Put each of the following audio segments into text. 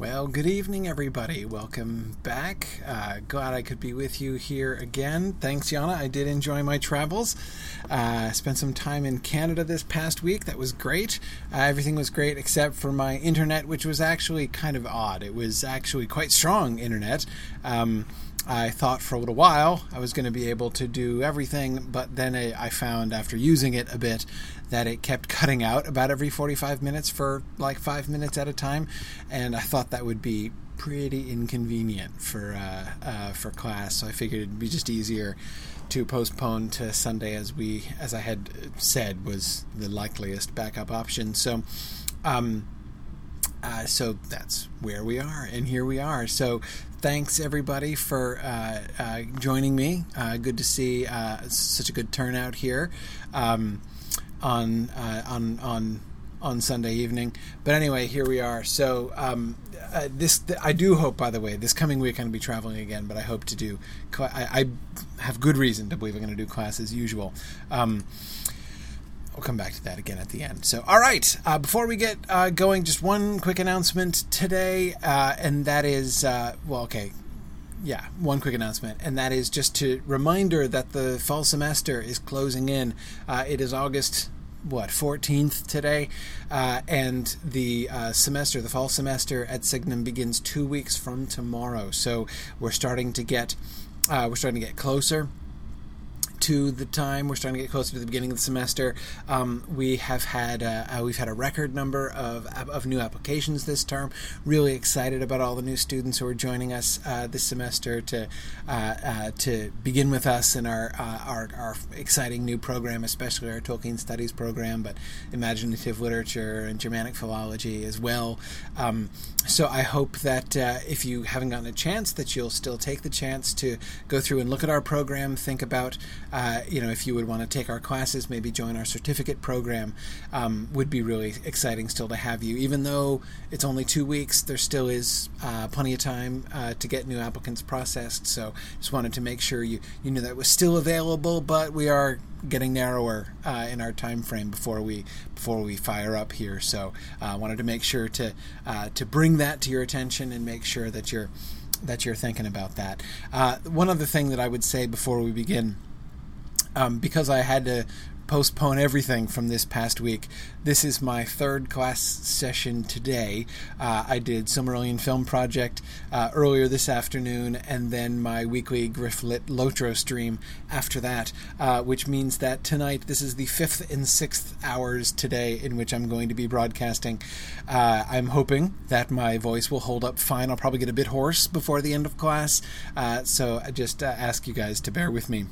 Well, good evening, everybody. Welcome back. Uh, glad I could be with you here again. Thanks, Yana. I did enjoy my travels. Uh, spent some time in Canada this past week. That was great. Uh, everything was great except for my internet, which was actually kind of odd. It was actually quite strong internet. Um, I thought for a little while I was going to be able to do everything, but then I, I, found after using it a bit that it kept cutting out about every 45 minutes for like five minutes at a time, and I thought that would be pretty inconvenient for uh, uh, for class. So I figured it'd be just easier to postpone to Sunday, as we as I had said was the likeliest backup option. So. Um, uh, so that's where we are, and here we are. So thanks everybody for uh, uh, joining me. Uh, good to see uh, such a good turnout here um, on uh, on on on Sunday evening. But anyway, here we are. So um, uh, this I do hope, by the way, this coming week I'm going to be traveling again. But I hope to do. I, I have good reason to believe I'm going to do class as usual. Um, We'll come back to that again at the end. So, all right, uh, before we get uh, going, just one quick announcement today, uh, and that is, uh, well, okay, yeah, one quick announcement, and that is just to reminder that the fall semester is closing in. Uh, it is August what 14th today uh, and the uh, semester the fall semester at signum begins two weeks from tomorrow so we're starting to get uh, we're starting to get closer to the time. We're starting to get closer to the beginning of the semester. Um, we have had uh, uh, we've had a record number of of new applications this term. Really excited about all the new students who are joining us uh, this semester to uh, to begin with us in our, our our exciting new program, especially our Tolkien Studies program, but imaginative literature and Germanic philology as well. Um, so I hope that if you haven't gotten a chance, that you'll still take the chance to go through and look at our program, think about uh, you know, if you would want to take our classes, maybe join our certificate program, um, would be really exciting still to have you. Even though it's only two weeks, there still is uh, plenty of time uh, to get new applicants processed. So just wanted to make sure you, you knew that was still available, but we are getting narrower uh, in our time frame before we before we fire up here. So I uh, wanted to make sure to uh, to bring that to your attention and make sure that you're that you're thinking about that. Uh, one other thing that I would say before we begin um, because I had to postpone everything from this past week. This is my third class session today. Uh, I did Silmarillion Film Project uh, earlier this afternoon, and then my weekly Grifflit Lotro stream after that, uh, which means that tonight this is the fifth and sixth hours today in which I'm going to be broadcasting. Uh, I'm hoping that my voice will hold up fine. I'll probably get a bit hoarse before the end of class, uh, so I just uh, ask you guys to bear with me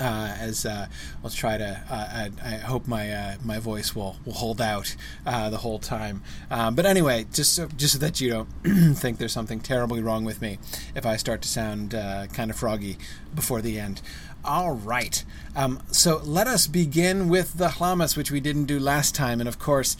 uh, as uh, I'll try to. Uh, I, I, hope my uh, my voice will, will hold out uh, the whole time. Um, but anyway, just so, just so that you don't think there's something terribly wrong with me if I start to sound kind of froggy before the end. All right. Um, so let us begin with the Lhammas, which we didn't do last time, and of course,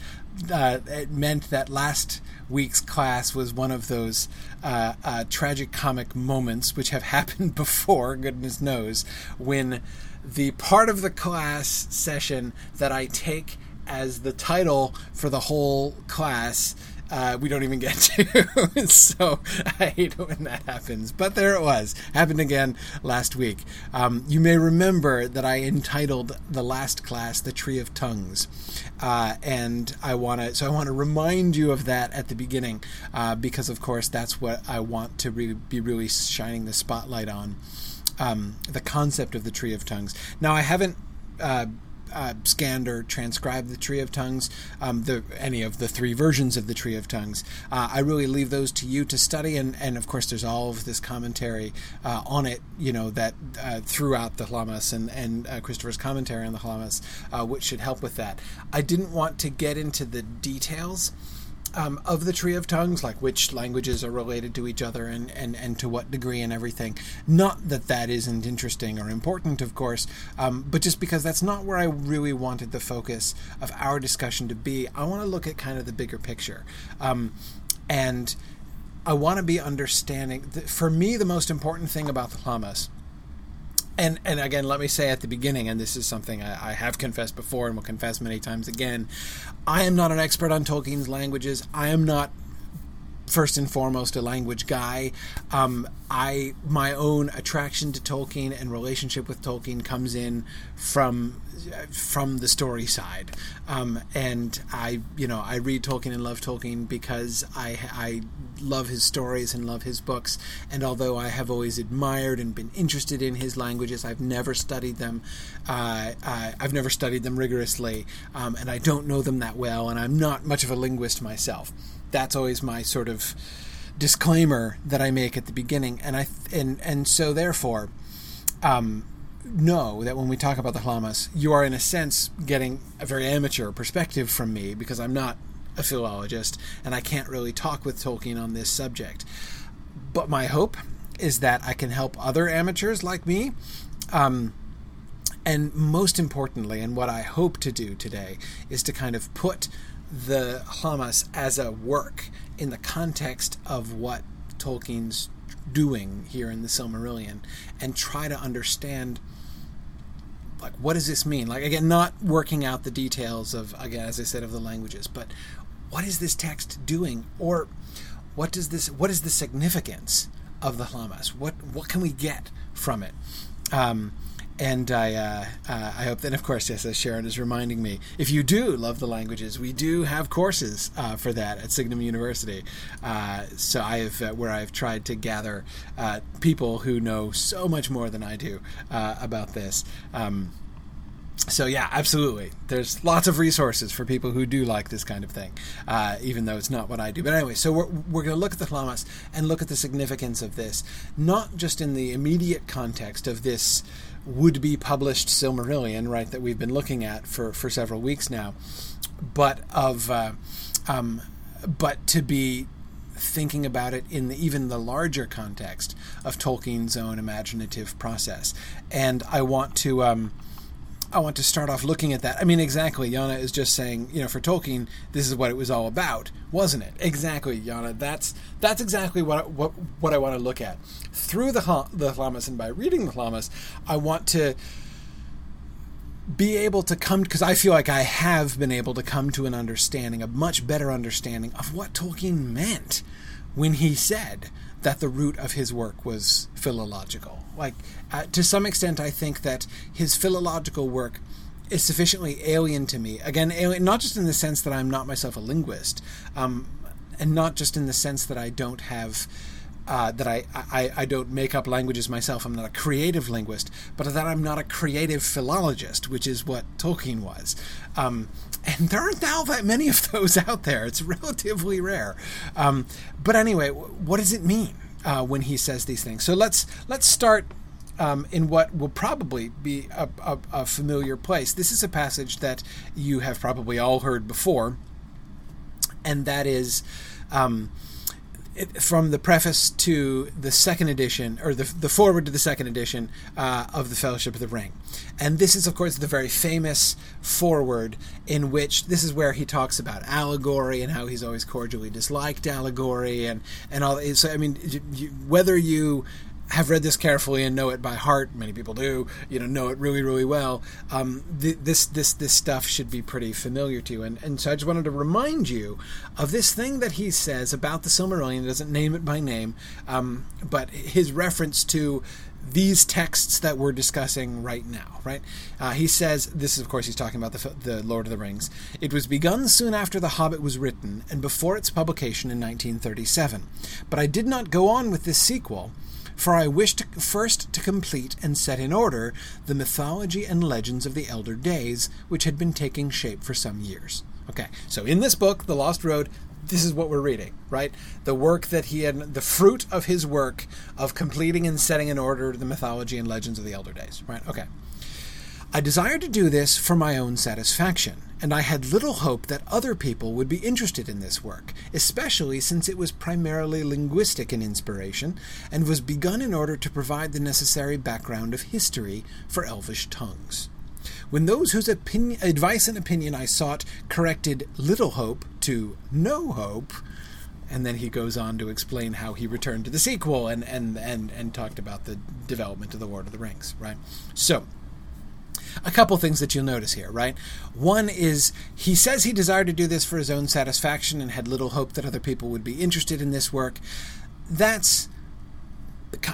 it meant that last week's class was one of those uh, uh, tragic comic moments which have happened before, goodness knows, when the part of the class session that I take as the title for the whole class uh, we don't even get to. so I hate when that happens. But there it was. Happened again last week. Um, you may remember that I entitled the last class "The Tree of Tongues," uh, and I want to. So I want to remind you of that at the beginning, uh, because of course that's what I want to re- be really shining the spotlight on. Um, the concept of the Tree of Tongues. Now I haven't uh, uh, scanned or transcribed the Tree of Tongues, um, the, any of the three versions of the Tree of Tongues. Uh, I really leave those to you to study, and, and of course, there's all of this commentary uh, on it, you know, that uh, throughout the Lhammas and, and uh, Christopher's commentary on the Lhammas, uh, which should help with that. I didn't want to get into the details um, of the Tree of Tongues, like which languages are related to each other and, and, and to what degree and everything. Not that that isn't interesting or important, of course, um, but just because that's not where I really wanted the focus of our discussion to be. I want to look at kind of the bigger picture. Um, and I want to be understanding. For me, the most important thing about the Lhammas and and again, let me say at the beginning, and this is something I, I, have confessed before and will confess many times again. I am not an expert on Tolkien's languages. I am not first and foremost a language guy. Um, I my own attraction to Tolkien and relationship with Tolkien comes in from from the story side, um, and I you know I read Tolkien and love Tolkien because I I love his stories and love his books. And although I have always admired and been interested in his languages, I've never studied them. Uh, uh, I've never studied them rigorously, um, and I don't know them that well. And I'm not much of a linguist myself. That's always my sort of disclaimer that I make at the beginning. And I and and so therefore. Um, know that when we talk about the Lhammas, you are in a sense getting a very amateur perspective from me because I'm not a philologist, and I can't really talk with Tolkien on this subject. But my hope is that I can help other amateurs like me. Um, and most importantly, and what I hope to do today, is to kind of put the Lhammas as a work in the context of what Tolkien's doing here in the Silmarillion and try to understand like what does this mean like again not working out the details of again as i said of the languages but what is this text doing or what does this what is the significance of the Lhammas? What what can we get from it? Um, and I, uh, uh, I hope that, of course, yes, as Sharon is reminding me, if you do love the languages, we do have courses uh, for that at Signum University. Uh, so I have, uh, where I've tried to gather uh, people who know so much more than I do about this. Um, so yeah, absolutely. There's lots of resources for people who do like this kind of thing, uh, even though it's not what I do. But anyway, so we're, we're going to look at the Lhammas and look at the significance of this, not just in the immediate context of this would-be published Silmarillion, right, that we've been looking at for, for several weeks now, but of, uh, um, but to be thinking about it in the, even the larger context of Tolkien's own imaginative process. And I want to. Um, I want to start off looking at that. I mean, exactly. Yana is just saying, you know, for Tolkien, this is what it was all about, wasn't it? Exactly, Yana. That's that's exactly what what what I want to look at through the the Lhammas and by reading the Lhammas, I want to be able to come because I feel like I have been able to come to an understanding, a much better understanding of what Tolkien meant when he said that the root of his work was philological. Like, uh, to some extent, I think that his philological work is sufficiently alien to me. Again, alien, not just in the sense that I'm not myself a linguist, um, and not just in the sense that I don't have. Uh, that I, I, I don't make up languages myself. I'm not a creative linguist, but that I'm not a creative philologist, which is what Tolkien was. Um, and there aren't now that many of those out there. It's relatively rare. Um, but anyway, what does it mean uh, when he says these things? So let's let's start um, in what will probably be a, a, a, familiar place. This is a passage that you have probably all heard before, and that is. Um, from the preface to the second edition, or the, the forward to the second edition uh, of the Fellowship of the Ring. And this is, of course, the very famous forward in which this is where he talks about allegory and how he's always cordially disliked allegory and, and all. So, I mean, you, whether you have read this carefully and know it by heart. Many people do, you know, know it really, really well. Um, th- this, this, this stuff should be pretty familiar to you. And, and so I just wanted to remind you of this thing that he says about the Silmarillion. He doesn't name it by name, um, but his reference to these texts that we're discussing right now, right? Uh, he says, this is, of course, he's talking about the, the Lord of the Rings. It was begun soon after The Hobbit was written and before its publication in 1937. But I did not go on with this sequel for I wish to, first to complete and set in order the mythology and legends of the elder days, which had been taking shape for some years. Okay, so in this book, The Lost Road, this is what we're reading, right? The work that he had, the fruit of his work of completing and setting in order the mythology and legends of the elder days, right? Okay. I desired to do this for my own satisfaction, and I had little hope that other people would be interested in this work, especially since it was primarily linguistic in inspiration and was begun in order to provide the necessary background of history for Elvish tongues. When those whose opinion, advice and opinion I sought corrected little hope to no hope, and then he goes on to explain how he returned to the sequel and, and, and, and talked about the development of the Lord of the Rings, right? So, a couple things that you'll notice here, right? One is he says he desired to do this for his own satisfaction and had little hope that other people would be interested in this work. That's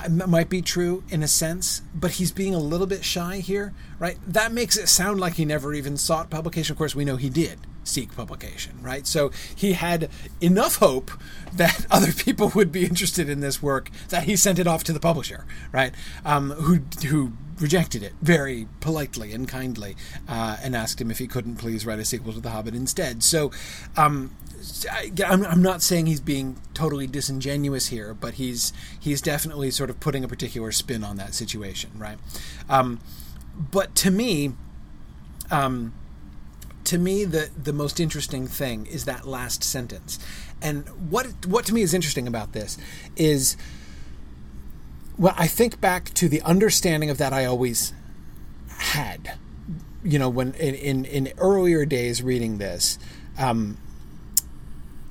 might be true in a sense, but he's being a little bit shy here, right? That makes it sound like he never even sought publication. Of course, we know he did seek publication, right? So he had enough hope that other people would be interested in this work that he sent it off to the publisher, right? Um, who who rejected it very politely and kindly uh, and asked him if he couldn't please write a sequel to The Hobbit instead. So um, I, am not saying he's being totally disingenuous here, but he's he's definitely sort of putting a particular spin on that situation, right? Um, but to me, um, to me, the the most interesting thing is that last sentence, and what what to me is interesting about this is, well, I think back to the understanding of that I always had, you know, when in in, in earlier days reading this. Um,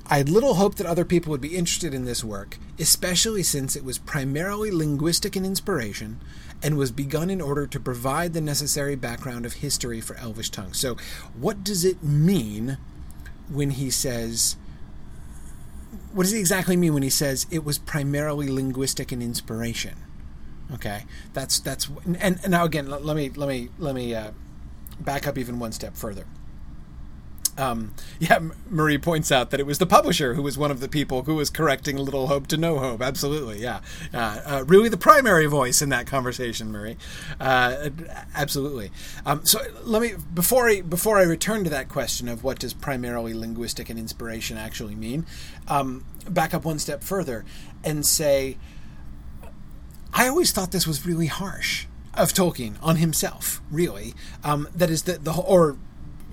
I had little hope that other people would be interested in this work, especially since it was primarily linguistic in inspiration and was begun in order to provide the necessary background of history for Elvish tongue. So, what does it mean when he says, what does he exactly mean when he says it was primarily linguistic in inspiration? Okay, that's that's and, and now again, let, let me let me let me uh, back up even one step further. Um, yeah, Marie points out that it was the publisher who was one of the people who was correcting Little Hope to No Hope. Absolutely, yeah. Uh, uh, really the primary voice in that conversation, Marie. Uh, absolutely. Um, so let me before I before I return to that question of what does primarily linguistic and inspiration actually mean, um, back up one step further and say, I always thought this was really harsh of Tolkien on himself. Really, um, that is the the or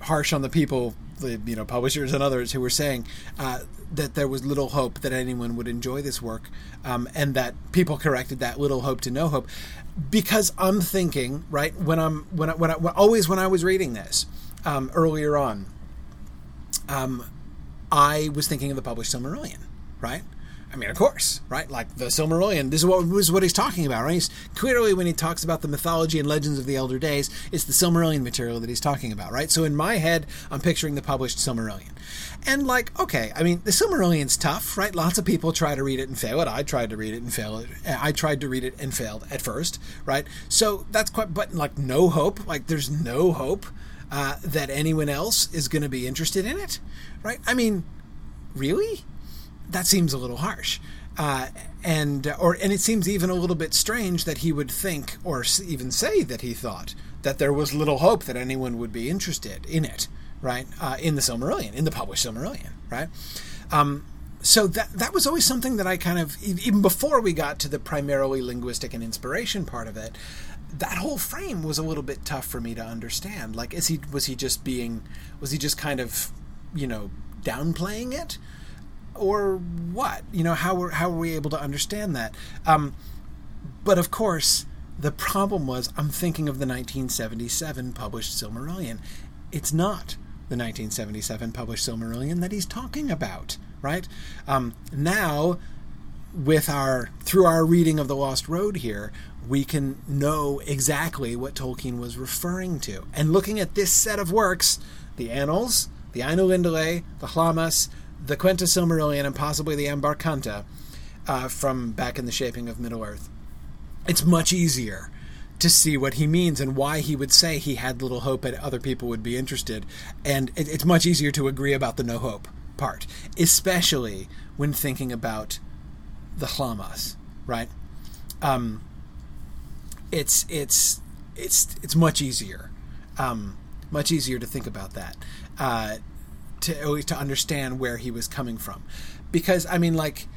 harsh on the people you know publishers and others who were saying uh, that there was little hope that anyone would enjoy this work, um, and that people corrected that little hope to no hope, because I'm thinking right when I'm when I, when I, always when I was reading this um, earlier on, um, I was thinking of the published Silmarillion, right? I mean, of course, right? Like the Silmarillion. This is what is what he's talking about, right? He's clearly when he talks about the mythology and legends of the Elder Days, it's the Silmarillion material that he's talking about, right? So in my head, I'm picturing the published Silmarillion, and like, okay, I mean, the Silmarillion's tough, right? Lots of people try to read it and fail it. I tried to read it and fail it. I tried to read it and failed at first, right? So that's quite, but like, no hope. Like, there's no hope uh, that anyone else is going to be interested in it, right? I mean, really? That seems a little harsh. Uh, and or and it seems even a little bit strange that he would think or even say that he thought that there was little hope that anyone would be interested in it, right? Uh, in the Silmarillion, in the published Silmarillion, right? Um, so that that was always something that I kind of even before we got to the primarily linguistic and inspiration part of it, that whole frame was a little bit tough for me to understand. Like, is he was he just being was he just kind of you know downplaying it? Or what? You know, how were how were we able to understand that? Um, but of course, the problem was I'm thinking of the 1977 published Silmarillion. It's not the 1977 published Silmarillion that he's talking about, right? Um, now, with our through our reading of the Lost Road here, we can know exactly what Tolkien was referring to. And looking at this set of works, the Annals, the Ainulindalë, the Lhammas, the Quenta Silmarillion and possibly the Ambar Kanta uh, from back in the shaping of Middle Earth. It's much easier to see what he means and why he would say he had little hope that other people would be interested. And it, it's much easier to agree about the no hope part, especially when thinking about the Lhammas, right? Um, it's it's it's it's much easier, um, much easier to think about that. Uh, to to understand where he was coming from, because I mean, like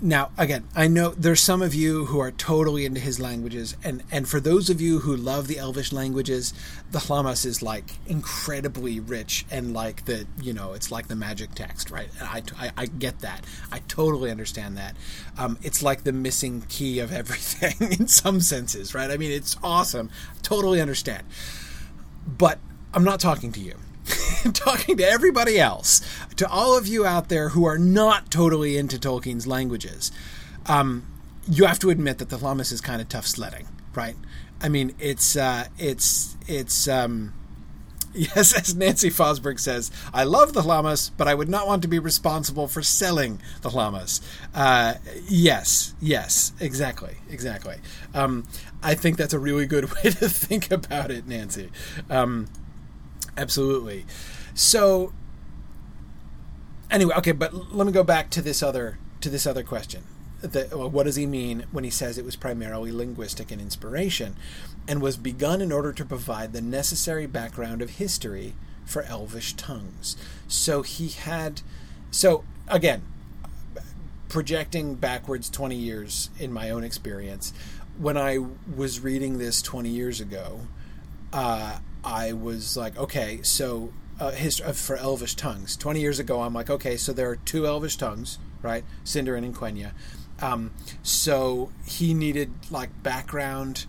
now again, I know there's some of you who are totally into his languages, and and for those of you who love the Elvish languages, the Lhammas is like incredibly rich and like the you know it's like the magic text, right? I, I, I get that, I totally understand that. Um, it's like the missing key of everything in some senses, right? I mean, it's awesome, totally understand, but I'm not talking to you. talking to everybody else, to all of you out there who are not totally into Tolkien's languages, um, you have to admit that the Lhammas is kind of tough sledding, right? I mean, it's uh, it's it's um, yes, as Nancy Fosberg says, I love the Lhammas, but I would not want to be responsible for selling the Lhammas. Uh, yes, yes, exactly, exactly. Um, I think that's a really good way to think about it, Nancy. Um, absolutely. So, anyway, okay, but let me go back to this other to this other question the, well, what does he mean when he says it was primarily linguistic in inspiration and was begun in order to provide the necessary background of history for elvish tongues so he had so again projecting backwards 20 years in my own experience when i was reading this 20 years ago uh, i was like okay so uh, history uh, for elvish tongues. 20 years ago i'm like okay so there are two elvish tongues right? Sindarin and Quenya. Um, so he needed like background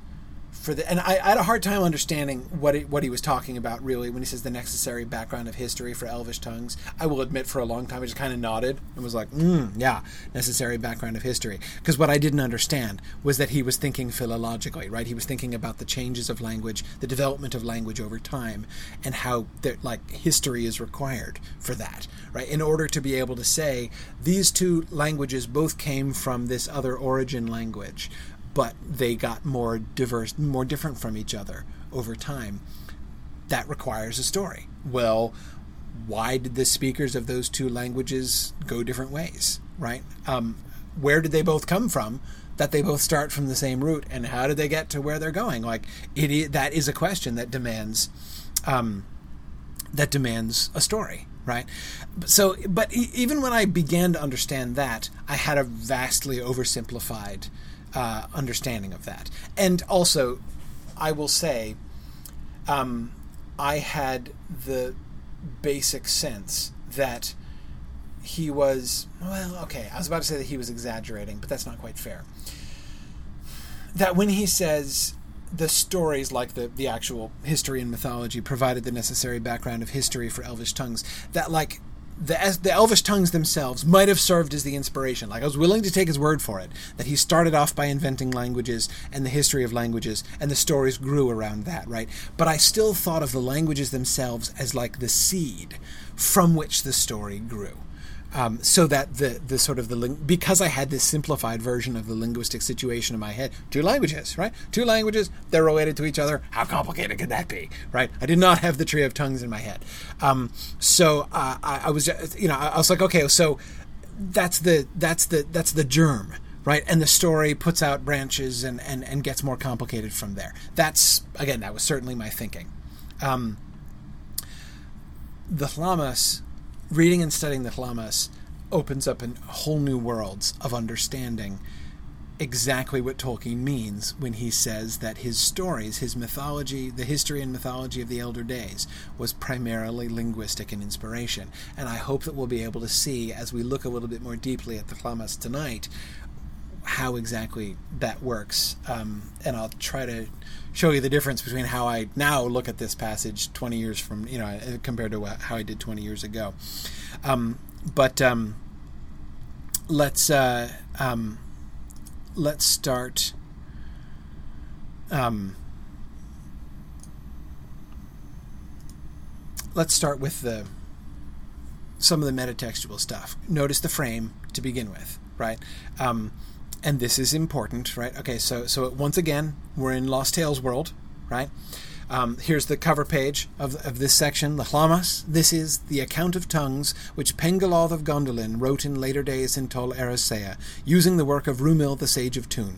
for the, and I, I, had a hard time understanding what it, what he was talking about really when he says the necessary background of history for Elvish tongues. I will admit, for a long time, I just kind of nodded and was like, mm, "Yeah, necessary background of history." Because what I didn't understand was that he was thinking philologically, right? He was thinking about the changes of language, the development of language over time, and how that like history is required for that, right? In order to be able to say these two languages both came from this other origin language but they got more diverse, more different from each other over time. That requires a story. Well, why did the speakers of those two languages go different ways, right? Um, where did they both come from? That they both start from the same root, and how did they get to where they're going? Like it, that is a question that demands, um, that demands a story, right? So, but even when I began to understand that, I had a vastly oversimplified uh, understanding of that. And also, I will say, um, I had the basic sense that he was well okay i was about to say that he was exaggerating but that's not quite fair that when he says the stories like the, the actual history and mythology provided the necessary background of history for elvish tongues that like the, the Elvish tongues themselves might have served as the inspiration. Like I was willing to take his word for it that he started off by inventing languages and the history of languages, and the stories grew around that, right? But I still thought of the languages themselves as like the seed from which the story grew um, so that the the sort of the ling- because I had this simplified version of the linguistic situation in my head, two languages, right? Two languages, they're related to each other. How complicated could that be, right? I did not have the tree of tongues in my head, um, so uh, I, I, was, you know, I was like, okay, so that's the that's the that's the germ. Right, and the story puts out branches and, and, and gets more complicated from there. That's again, that was certainly my thinking. Um, the Lhammas reading and studying the Lhammas opens up in whole new worlds of understanding exactly what Tolkien means when he says that his stories, his mythology, the history and mythology of the Elder Days, was primarily linguistic in inspiration. And I hope that we'll be able to see, as we look a little bit more deeply at the Lhammas tonight, how exactly that works. Um, and I'll try to show you the difference between how I now look at this passage 20 years from, you know, compared to how I did 20 years ago. Um, but um, let's uh, um, let's start. Um, let's start with the some of the metatextual stuff. Notice the frame to begin with, right? And this is important, right? Okay, so so once again, we're in Lost Tales world, right? Um, here's the cover page of, of this section, the Lhammas. This is the account of tongues which Pengolodh of Gondolin wrote in later days in Tol Eressëa, using the work of Rumil the Sage of Tûn.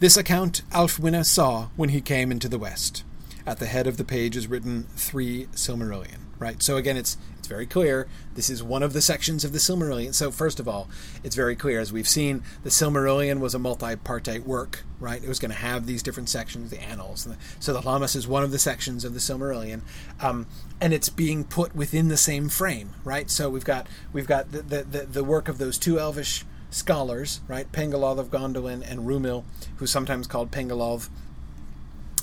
This account Ælfwine saw when he came into the West. At the head of the page is written 3 Silmarillion right? So again, it's it's very clear. This is one of the sections of the Silmarillion. So first of all, it's very clear as we've seen the Silmarillion was a multi-partite work, right? It was going to have these different sections, the annals. So the Lhammas is one of the sections of the Silmarillion, um, and it's being put within the same frame, right? So we've got we've got the the, the, the work of those two Elvish scholars, right? Pengolodh of Gondolin and Rumil, who's sometimes called Pengolodh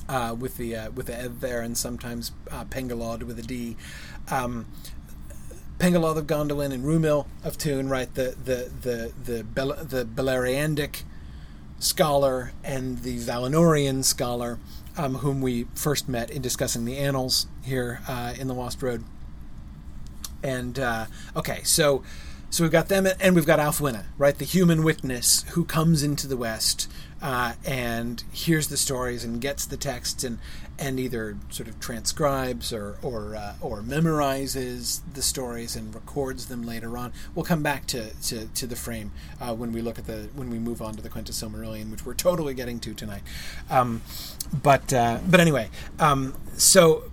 uh, with the uh, with the ed there, and sometimes uh, Pengolod with a D. Um, Pengolodh of Gondolin and Rumil of Tûn, right? The the the the Bel- the Beleriandic scholar and the Valinorian scholar, um, whom we first met in discussing the annals here uh, in the Lost Road. And uh, okay, so so we've got them, and we've got Ælfwine, right, the human witness who comes into the West uh, and hears the stories and gets the texts and and either sort of transcribes or or uh, or memorizes the stories and records them later on. We'll come back to to, to the frame uh, when we look at the when we move on to the Quenta Silmarillion, which we're totally getting to tonight. Um, but uh, but anyway, um, so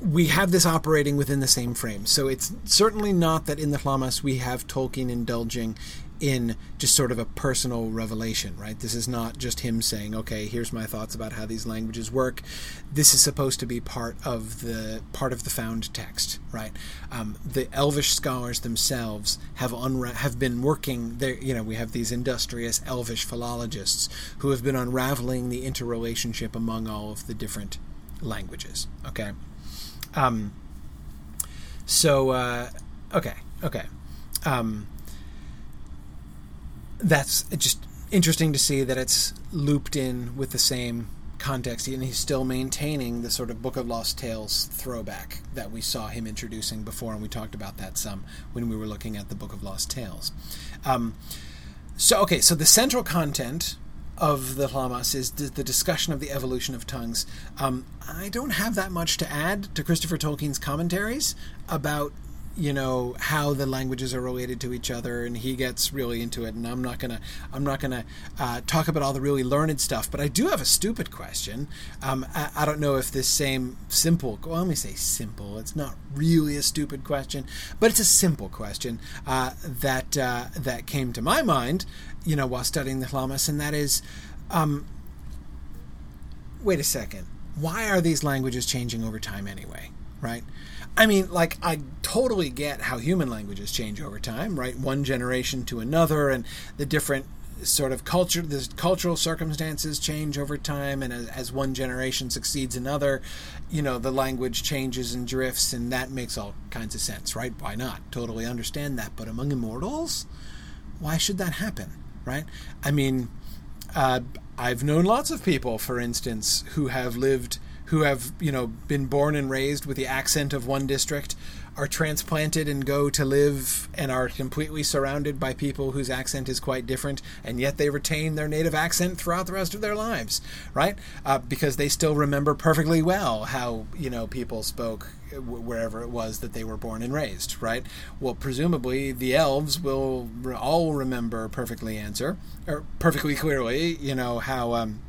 we have this operating within the same frame. So it's certainly not that in the Lhammas we have Tolkien indulging in just sort of a personal revelation, right? This is not just him saying, "Okay, here's my thoughts about how these languages work." This is supposed to be part of the part of the found text, right? Um, the Elvish scholars themselves have unra- have been working there. You know, we have these industrious Elvish philologists who have been unraveling the interrelationship among all of the different languages. Okay. Um, so, uh, okay, okay. Um, that's just interesting to see that it's looped in with the same context, and he's still maintaining the sort of Book of Lost Tales throwback that we saw him introducing before, and we talked about that some when we were looking at the Book of Lost Tales. Um, so, okay, so the central content of the Lhammas is the discussion of the evolution of tongues. Um, I don't have that much to add to Christopher Tolkien's commentaries about you know how the languages are related to each other and he gets really into it and i'm not gonna i'm not gonna uh, talk about all the really learned stuff but i do have a stupid question um, I, I, don't know if this same simple well let me say simple it's not really a stupid question but it's a simple question uh, that uh, that came to my mind you know, while studying the Lhammas, and that is, um, wait a second, why are these languages changing over time anyway? Right? I mean, like, I totally get how human languages change over time, right? One generation to another, and the different sort of culture, the cultural circumstances change over time, and as, as, one generation succeeds another, you know, the language changes and drifts, and that makes all kinds of sense, right? Why not? Totally understand that. But among immortals, why should that happen? right? I mean, uh, I've known lots of people, for instance, who have lived, who have, you know, been born and raised with the accent of one district, are transplanted and go to live and are completely surrounded by people whose accent is quite different, and yet they retain their native accent throughout the rest of their lives, right? Uh, because they still remember perfectly well how, you know, people spoke wherever it was that they were born and raised, right? Well, presumably the elves will all remember perfectly answer or perfectly clearly, you know how um,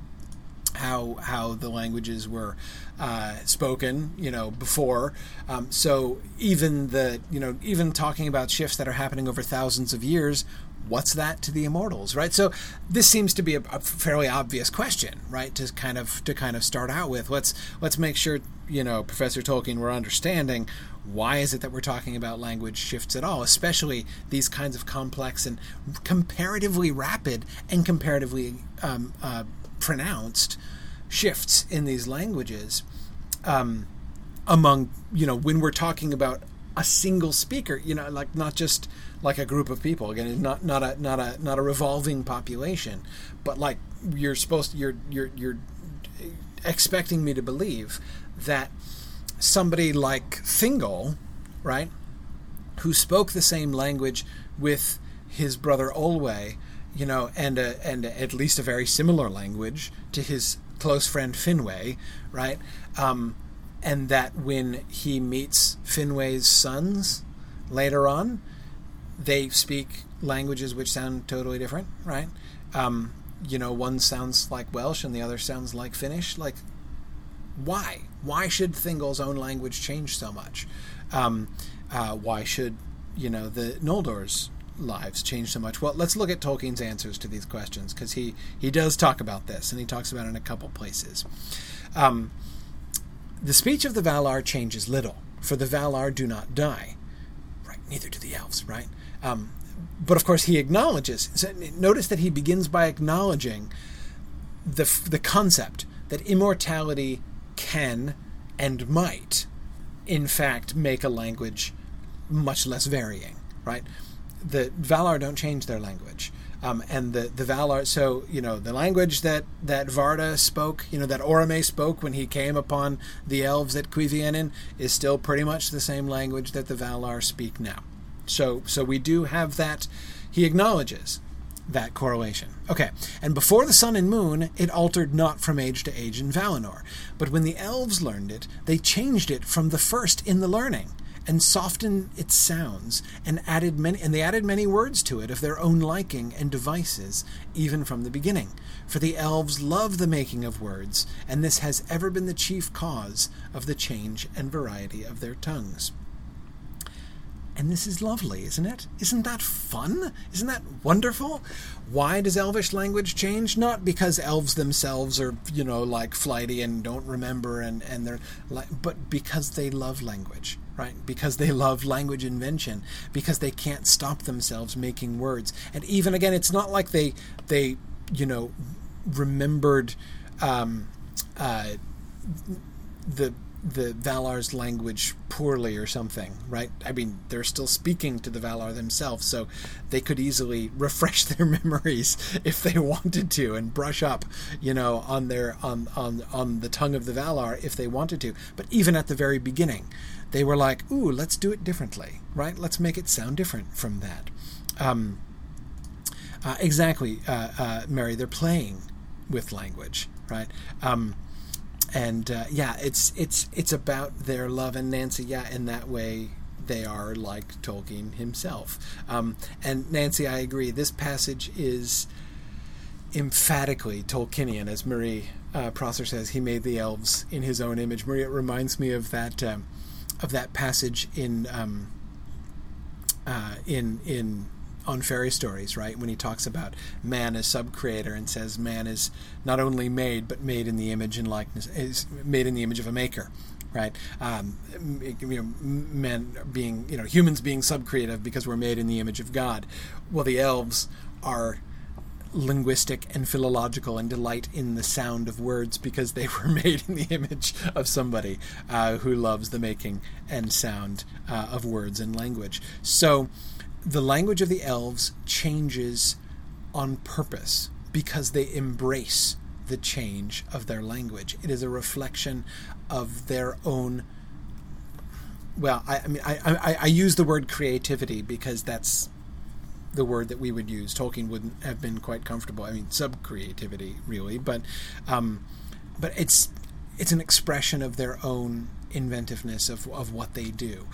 how how the languages were uh, spoken, you know, before. Um, so even the you know even talking about shifts that are happening over thousands of years what's that to the immortals right so this seems to be a, a, fairly obvious question right to kind of to kind of start out with let's let's make sure you know professor tolkien we're understanding why is it that we're talking about language shifts at all especially these kinds of complex and comparatively rapid and comparatively um, uh, pronounced shifts in these languages um, among you know when we're talking about a single speaker you know like not just like a group of people. Again, not not a not a not a revolving population, but like you're supposed to, you're you're you're expecting me to believe that somebody like Thingol, right, who spoke the same language with his brother Olwe, you know, and a, and a, at least a very similar language to his close friend Finwë, right? Um, and that when he meets Finwë's sons later on, they speak languages which sound totally different, right? Um, you know, one sounds like Welsh and the other sounds like Finnish. Like, why? Why should Thingol's own language change so much? Um, uh, why should you know the Noldor's lives change so much? Well, let's look at Tolkien's answers to these questions because he he does talk about this and he talks about it in a couple places. Um, the speech of the Valar changes little, for the Valar do not die. Right, neither do the elves, right? Um, but of course, he acknowledges. Notice that he begins by acknowledging the the concept that immortality can and might, in fact, make a language much less varying. Right? The Valar don't change their language. Um, and the the Valar, so you know the language that that Varda spoke, you know that Orome spoke when he came upon the elves at Cuiviénen, is still pretty much the same language that the Valar speak now. So so we do have that. He acknowledges that correlation. Okay, and before the sun and moon, it altered not from age to age in Valinor. But when the elves learned it, they changed it from the first in the learning, and softened its sounds, and added many and they added many words to it of their own liking and devices, even from the beginning. For the elves love the making of words, and this has ever been the chief cause of the change and variety of their tongues. And this is lovely, isn't it? Isn't that fun? Isn't that wonderful? Why does Elvish language change? Not because elves themselves are, you know, like flighty and don't remember and, and they're like, but because they love language, right? Because they love language invention, because they can't stop themselves making words. And even again, it's not like they, they, you know, remembered um, uh, the the Valar's language poorly or something, right? I mean, they're still speaking to the Valar themselves, so they could easily refresh their memories if they wanted to and brush up, you know, on their on on on the tongue of the Valar if they wanted to. But even at the very beginning, they were like, "Ooh, let's do it differently, right? Let's make it sound different from that." Um, uh, exactly, uh, uh, Mary. They're playing with language, right? Um, and uh, yeah, it's it's it's about their love and Nancy. Yeah, in that way, they are like Tolkien himself. Um, and Nancy, I agree. This passage is emphatically Tolkienian, as Marie uh, Prosser says. He made the elves in his own image. Marie, it reminds me of that um, of that passage in um, uh, in in on fairy stories, right? When he talks about man as sub-creator and says man is not only made but made in the image and likeness is made in the image of a maker, right? Um, you know, men being you know humans being sub-creative because we're made in the image of God. Well, the elves are linguistic and philological and delight in the sound of words because they were made in the image of somebody uh, who loves the making and sound uh, of words and language. So the language of the elves changes on purpose because they embrace the change of their language. It is a reflection of their own. Well, I, I mean, I, I, I, use the word creativity because that's the word that we would use. Tolkien wouldn't have been quite comfortable. I mean, sub creativity, really, but um, but it's it's an expression of their own inventiveness of of what they do.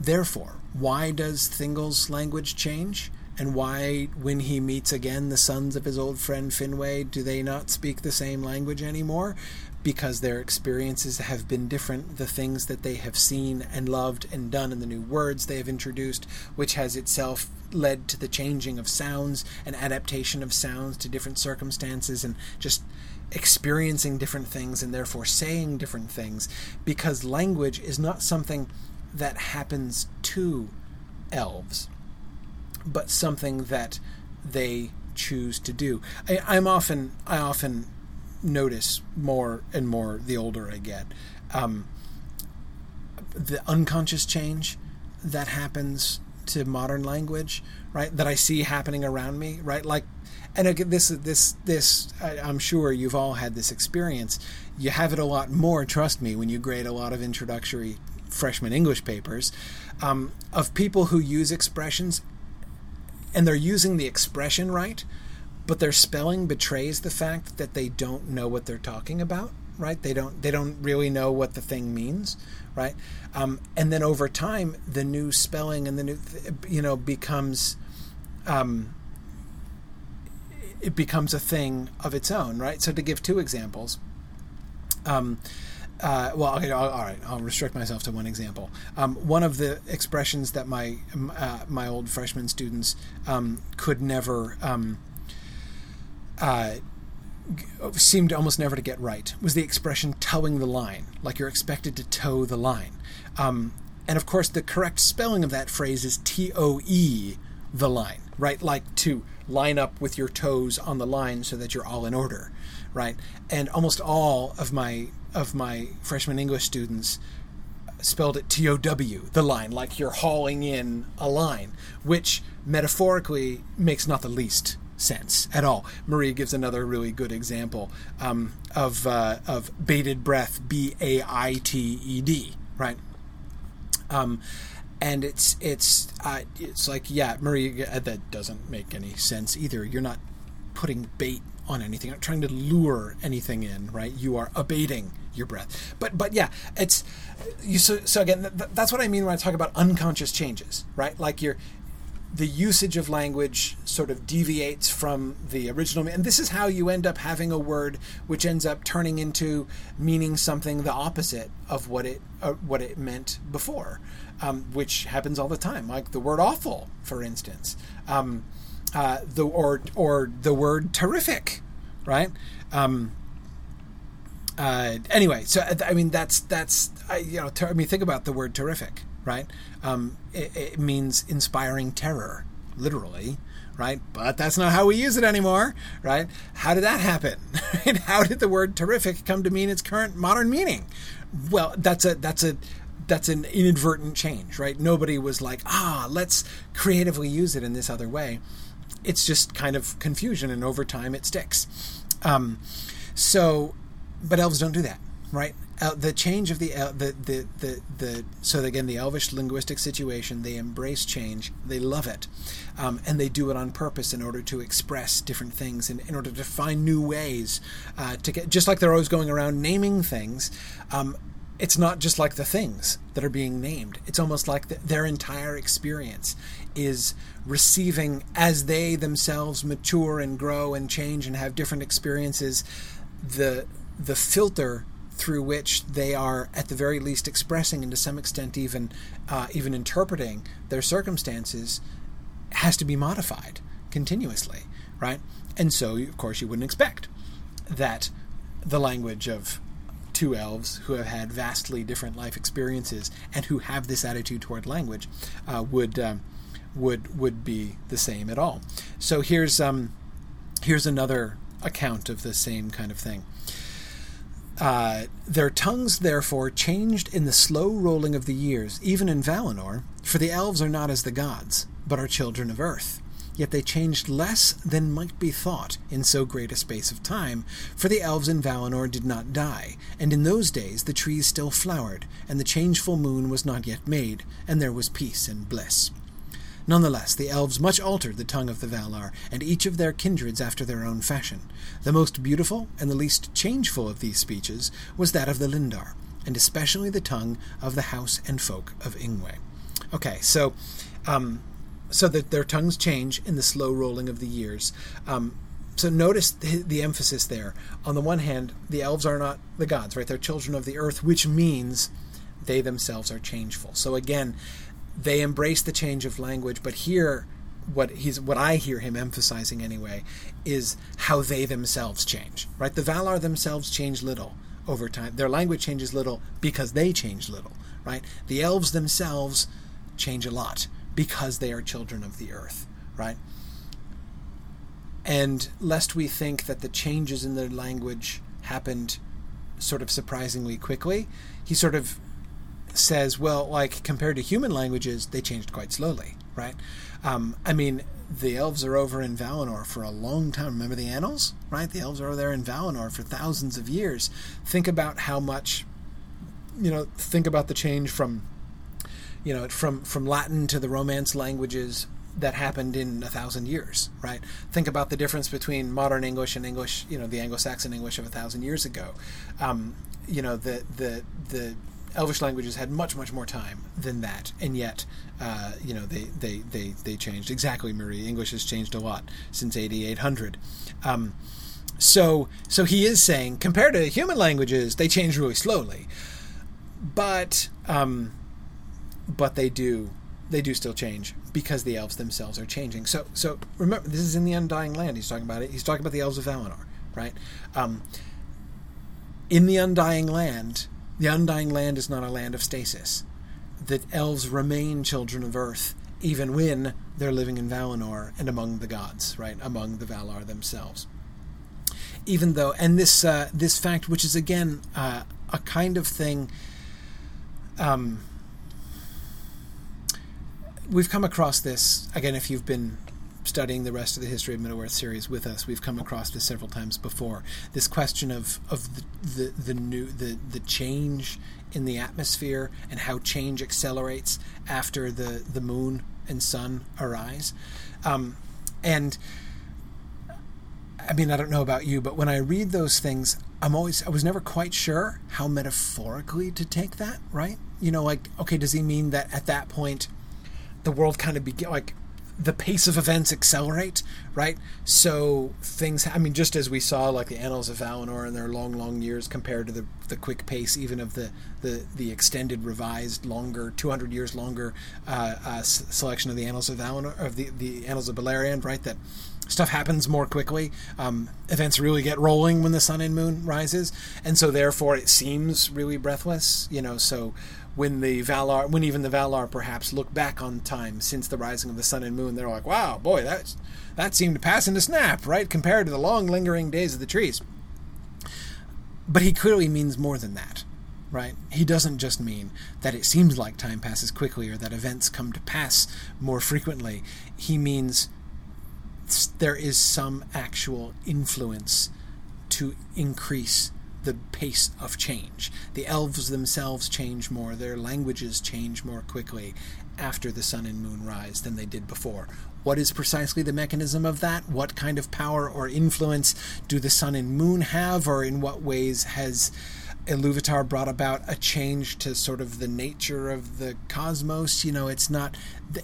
Therefore, why does Thingol's language change? And why, when he meets again the sons of his old friend Finwë, do they not speak the same language anymore? Because their experiences have been different, the things that they have seen and loved and done, and the new words they have introduced, which has itself led to the changing of sounds and adaptation of sounds to different circumstances and just experiencing different things and therefore saying different things. Because language is not something that happens to elves, but something that they choose to do. I, am often I often notice more and more the older I get um, the unconscious change that happens to modern language, right? That I see happening around me, right? Like, and again, this this this I, I'm sure you've all had this experience. You have it a lot more, trust me, when you grade a lot of introductory freshman English papers um, of people who use expressions and they're using the expression right, but their spelling betrays the fact that they don't know what they're talking about. Right? They don't. They don't really know what the thing means. Right? Um, and then over time, the new spelling and the new, you know, becomes. Um, it becomes a thing of its own, right? So to give two examples, um, uh, well, okay, all right. I'll restrict myself to one example. Um, one of the expressions that my uh, my old freshman students um, could never um, uh, seemed almost never to get right was the expression "towing the line," like you're expected to tow the line. Um, and of course, the correct spelling of that phrase is T O E, the line, right? Like to line up with your toes on the line so that you're all in order, right? And almost all of my of my freshman English students spelled it T O W, the line, like you're hauling in a line, which metaphorically makes not the least sense at all. Marie gives another really good example um, of uh, of bated breath, B A I T E D, right? Um, and it's it's uh, it's like yeah, Marie, uh, that doesn't make any sense either. You're not putting bait on anything, not trying to lure anything in, right? You are abating your breath. But but yeah, it's you. So, so again, th- that's what I mean when I talk about unconscious changes, right? Like you're the usage of language sort of deviates from the original and this is how you end up having a word which ends up turning into meaning something the opposite of what it uh, what it meant before um, which happens all the time like the word awful for instance. Um, uh, the or or the word terrific right? Um, uh, anyway so I mean that's that's I, you know ter- I mean think about the word terrific right? Um, it, it means inspiring terror, literally, right? But that's not how we use it anymore, right? How did that happen? And how did the word terrific come to mean its current modern meaning? Well, that's a that's a that's an inadvertent change, right? Nobody was like, ah, let's creatively use it in this other way. It's just kind of confusion, and over time it sticks. Um, so, but elves don't do that, right? The change of the, the, the the the so again the elvish linguistic situation they embrace change they love it um, and they do it on purpose in order to express different things and in order to find new ways uh, to get just like they're always going around naming things um, it's not just like the things that are being named. It's almost like the, their entire experience is receiving as they themselves mature and grow and change and have different experiences the the filter through which they are, at the very least, expressing and to some extent even uh, even interpreting their circumstances, has to be modified continuously, right? And so, of course, you wouldn't expect that the language of two elves who have had vastly different life experiences and who have this attitude toward language uh, would um, would would be the same at all. So here's um, here's another account of the same kind of thing. Uh, their tongues, therefore, changed in the slow rolling of the years, even in Valinor, for the elves are not as the gods, but are children of earth. Yet they changed less than might be thought in so great a space of time, for the elves in Valinor did not die, and in those days the trees still flowered, and the changeful moon was not yet made, and there was peace and bliss. Nonetheless, the elves much altered the tongue of the Valar, and each of their kindreds after their own fashion. The most beautiful and the least changeful of these speeches was that of the Lindar, and especially the tongue of the house and folk of Ingwe. Okay, so um, so that their tongues change in the slow rolling of the years. Um, so notice the, the, emphasis there. On the one hand, the elves are not the gods, right? They're children of the earth, which means they themselves are changeful. So again, they embrace the change of language, but here what he's what I hear him emphasizing anyway is how they themselves change. Right? The Valar themselves change little over time. Their language changes little because they change little. Right? The elves themselves change a lot because they are children of the earth. Right? And lest we think that the changes in their language happened sort of surprisingly quickly, he sort of says, well, like compared to human languages, they changed quite slowly, right? Um, I mean, the elves are over in Valinor for a long time. Remember the annals, right? The elves are there in Valinor for thousands of years. Think about how much, you know, think about the change from, you know, from from Latin to the Romance languages that happened in a thousand years, right? Think about the difference between modern English and English, you know, the Anglo-Saxon English of a thousand years ago. Um, you know, the the the Elvish languages had much, much more time than that, and yet, uh, you know, they, they, they, they changed. Exactly, Marie. English has changed a lot since 8800. Um, so, so he is saying, compared to human languages, they change really slowly, but, um, but they do, they do still change because the elves themselves are changing. So, so remember, this is in the Undying Land. He's talking about it. He's talking about the elves of Valinor, right? Um, in the Undying Land, the Undying Land is not a land of stasis. The elves remain children of Earth, even when they're living in Valinor and among the gods, right? Among the Valar themselves. Even though, and this uh, this fact, which is again uh, a kind of thing um, we've come across this again. If you've been studying the rest of the history of Middle Earth series with us, we've come across this several times before. This question of of the the, the new the the change in the atmosphere and how change accelerates after the the moon and sun arise, um, and I mean, I don't know about you, but when I read those things, I'm always, I was never quite sure how metaphorically to take that, right? You know, like, okay, does he mean that at that point the world kind of begin, like, the pace of events accelerate, right? So things, I mean, just as we saw, like the Annals of Valinor and their long, long years compared to the, the quick pace, even of the, the, the extended, revised, longer, 200 years longer uh, uh, selection of the Annals of Valinor, of the, the Annals of Beleriand, right? That stuff happens more quickly. Um, events really get rolling when the sun and moon rises, and so therefore it seems really breathless. You know, so when the Valar, when even the Valar perhaps look back on time since the rising of the sun and moon, they're like, "Wow, boy, that that seemed to pass in a snap, right? Compared to the long lingering days of the trees." But he clearly means more than that right? He doesn't just mean that it seems like time passes quickly or that events come to pass more frequently. He means there is some actual influence to increase the pace of change. The elves themselves change more, their languages change more quickly after the sun and moon rise than they did before. What is precisely the mechanism of that? What kind of power or influence do the sun and moon have, or in what ways has Iluvatar brought about a change to sort of the nature of the cosmos. You know, it's not,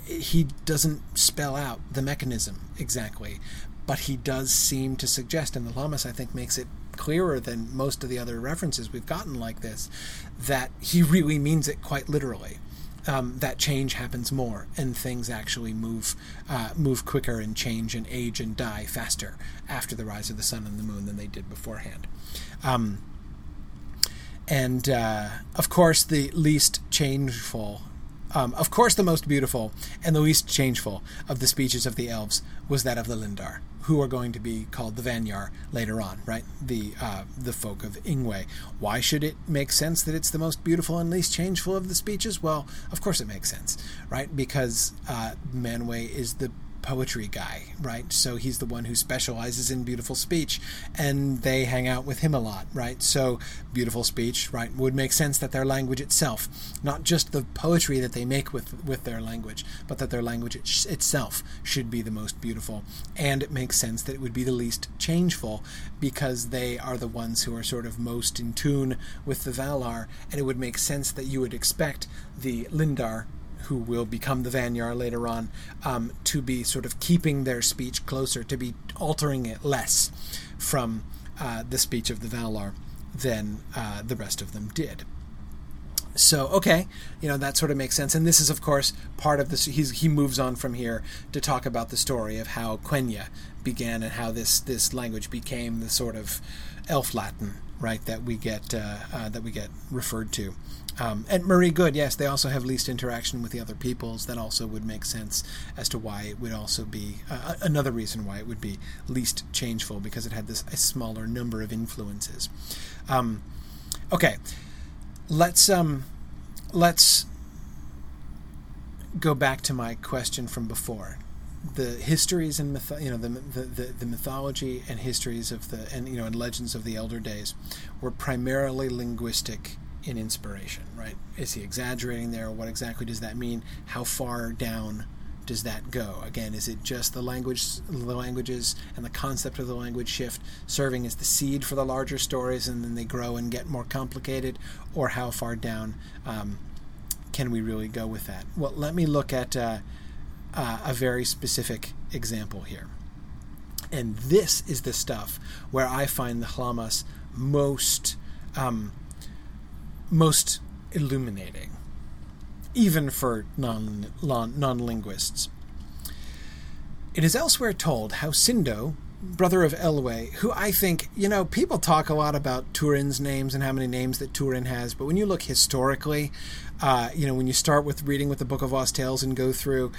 he doesn't spell out the mechanism exactly, but he does seem to suggest, and the Lhammas, I think, makes it clearer than most of the other references we've gotten like this, that he really means it quite literally. Um, that change happens more, and things actually move uh, move quicker and change and age and die faster after the rise of the sun and the moon than they did beforehand. Um, and uh, of course the least changeful um, of course the most beautiful and the least changeful of the speeches of the elves was that of the lindar who are going to be called the Vanyar later on, right? The uh, the folk of Ingwe. Why should it make sense that it's the most beautiful and least changeful of the speeches? Well, of course it makes sense, right? Because uh, Manwë is the poetry guy, right? So he's the one who specializes in beautiful speech, and they hang out with him a lot, right? So beautiful speech, right, would make sense that their language itself, not just the poetry that they make with with their language, but that their language it- itself should be the most beautiful, and it makes sense that it would be the least changeful because they are the ones who are sort of most in tune with the Valar, and it would make sense that you would expect the Lindar who will become the Vanyar later on, um, to be sort of keeping their speech closer, to be altering it less from uh, the speech of the Valar than uh, the rest of them did. So okay, you know that sort of makes sense, and this is of course part of this. He's, he moves on from here to talk about the story of how Quenya began and how this this language became the sort of Elf Latin, right? That we get uh, uh, that we get referred to. Um, and Meere Good, yes, they also have least interaction with the other peoples. That also would make sense as to why it would also be uh, another reason why it would be least changeful because it had this a smaller number of influences. Um, okay, let's um, let's go back to my question from before. The histories and myth- you know the, the, the, mythology and histories of the and you know and legends of the elder days were primarily linguistic in inspiration, right? Is he exaggerating there? What exactly does that mean? How far down does that go? Again, is it just the language, the languages, and the concept of the language shift serving as the seed for the larger stories, and then they grow and get more complicated, or how far down um, can we really go with that? Well, let me look at uh, uh, a very specific example here. And this is the stuff where I find the Lhammas most um, most illuminating, even for non, non linguists. It is elsewhere told how Sindo, brother of Elwë, who I think, you know, people talk a lot about Turin's names and how many names that Turin has, but when you look historically, uh, you know, when you start with reading with the Book of Lost Tales and go through,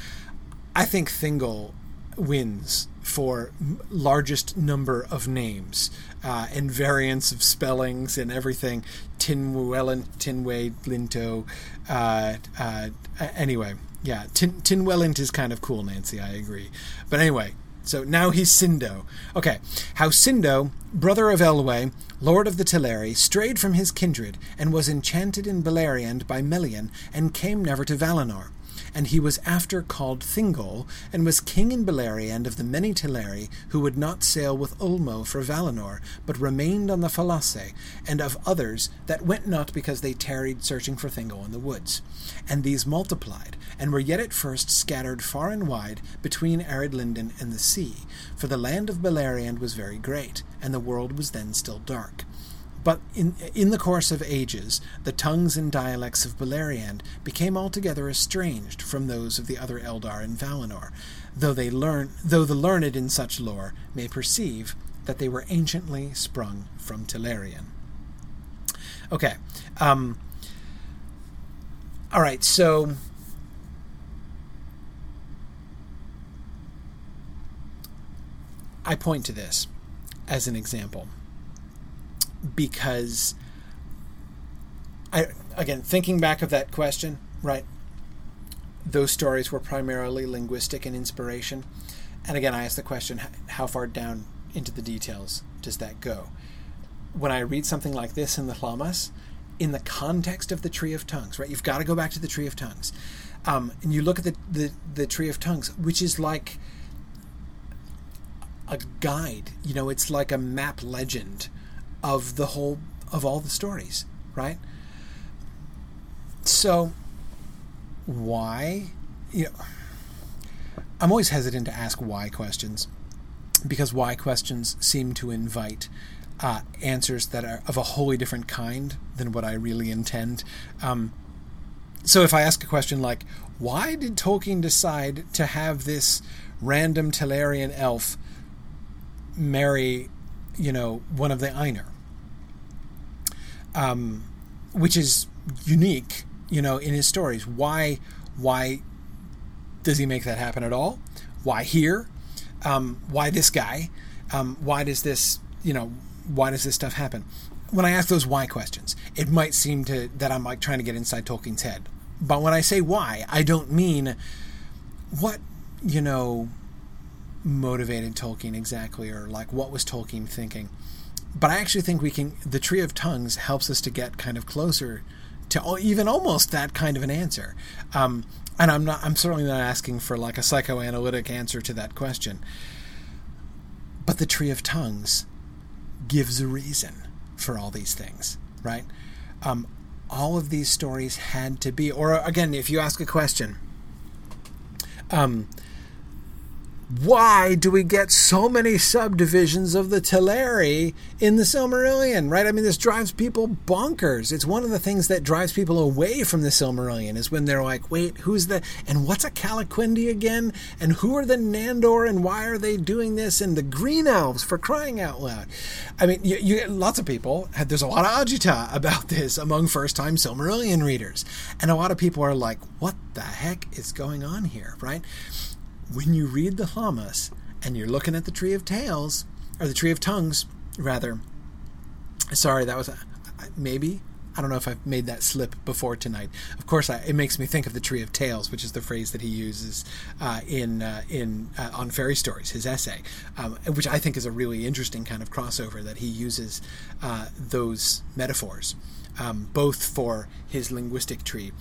I think Thingol wins for largest number of names uh, and variants of spellings and everything. Tinwellan, Tinwë, Linto. Uh, uh, anyway, yeah, Tin, Tinwelint is kind of cool, Nancy. I agree. But anyway, so now he's Sindo. Okay, how Sindo, brother of Elwë, lord of the Teleri, strayed from his kindred and was enchanted in Beleriand by Melian and came never to Valinor and he was after called Thingol, and was king in Beleriand of the many Teleri who would not sail with Ulmo for Valinor, but remained on the Falassë, and of others that went not because they tarried searching for Thingol in the woods. And these multiplied, and were yet at first scattered far and wide between Eredlindon and the sea, for the land of Beleriand was very great, and the world was then still dark. But in, in the course of ages, the tongues and dialects of Beleriand became altogether estranged from those of the other Eldar in Valinor, though, they learn, though the learned in such lore may perceive that they were anciently sprung from Telerian. Okay. Um, all right, so I point to this as an example because I again thinking back of that question, right? Those stories were primarily linguistic and inspiration. And again, I ask the question how far down into the details does that go? When I read something like this in the Lhammas, in the context of the Tree of Tongues, right? You've got to go back to the Tree of Tongues. Um, and you look at the, the, the Tree of Tongues, which is like a guide. You know, it's like a map legend of the whole of all the stories, right? So why you know I'm always hesitant to ask why questions because why questions seem to invite uh, answers that are of a wholly different kind than what I really intend. Um, so if I ask a question like, why did Tolkien decide to have this random Telerian elf marry, you know, one of the Ainur? Um, which is unique, you know, in his stories. Why, why does he make that happen at all? Why here? Um, why this guy? Um, why does this, you know, why does this stuff happen? When I ask those why questions, it might seem to that I'm like trying to get inside Tolkien's head. But when I say why, I don't mean what, you know, motivated Tolkien exactly, or like what was Tolkien thinking but I actually think we can. The Tree of Tongues helps us to get kind of closer to even almost that kind of an answer. Um, and I'm not. I'm certainly not asking for like a psychoanalytic answer to that question. But the Tree of Tongues gives a reason for all these things, right? Um, all of these stories had to be, or again, if you ask a question, um, why do we get so many subdivisions of the Teleri in the Silmarillion, right? I mean, this drives people bonkers. It's one of the things that drives people away from the Silmarillion is when they're like, wait, who's the, and what's a Calaquendi again? And who are the Nandor and why are they doing this? And the Green Elves for crying out loud. I mean, you, you lots of people, there's a lot of agita about this among first time Silmarillion readers. And a lot of people are like, what the heck is going on here, right? When you read the Lhammas and you're looking at the Tree of Tales, or the Tree of Tongues, rather, sorry, that was maybe. I don't know if I've made that slip before tonight. Of course, I, it makes me think of the Tree of Tales, which is the phrase that he uses uh, in uh, in uh, on fairy stories, his essay, um, which I think is a really interesting kind of crossover that he uses uh, those metaphors, um, both for his linguistic tree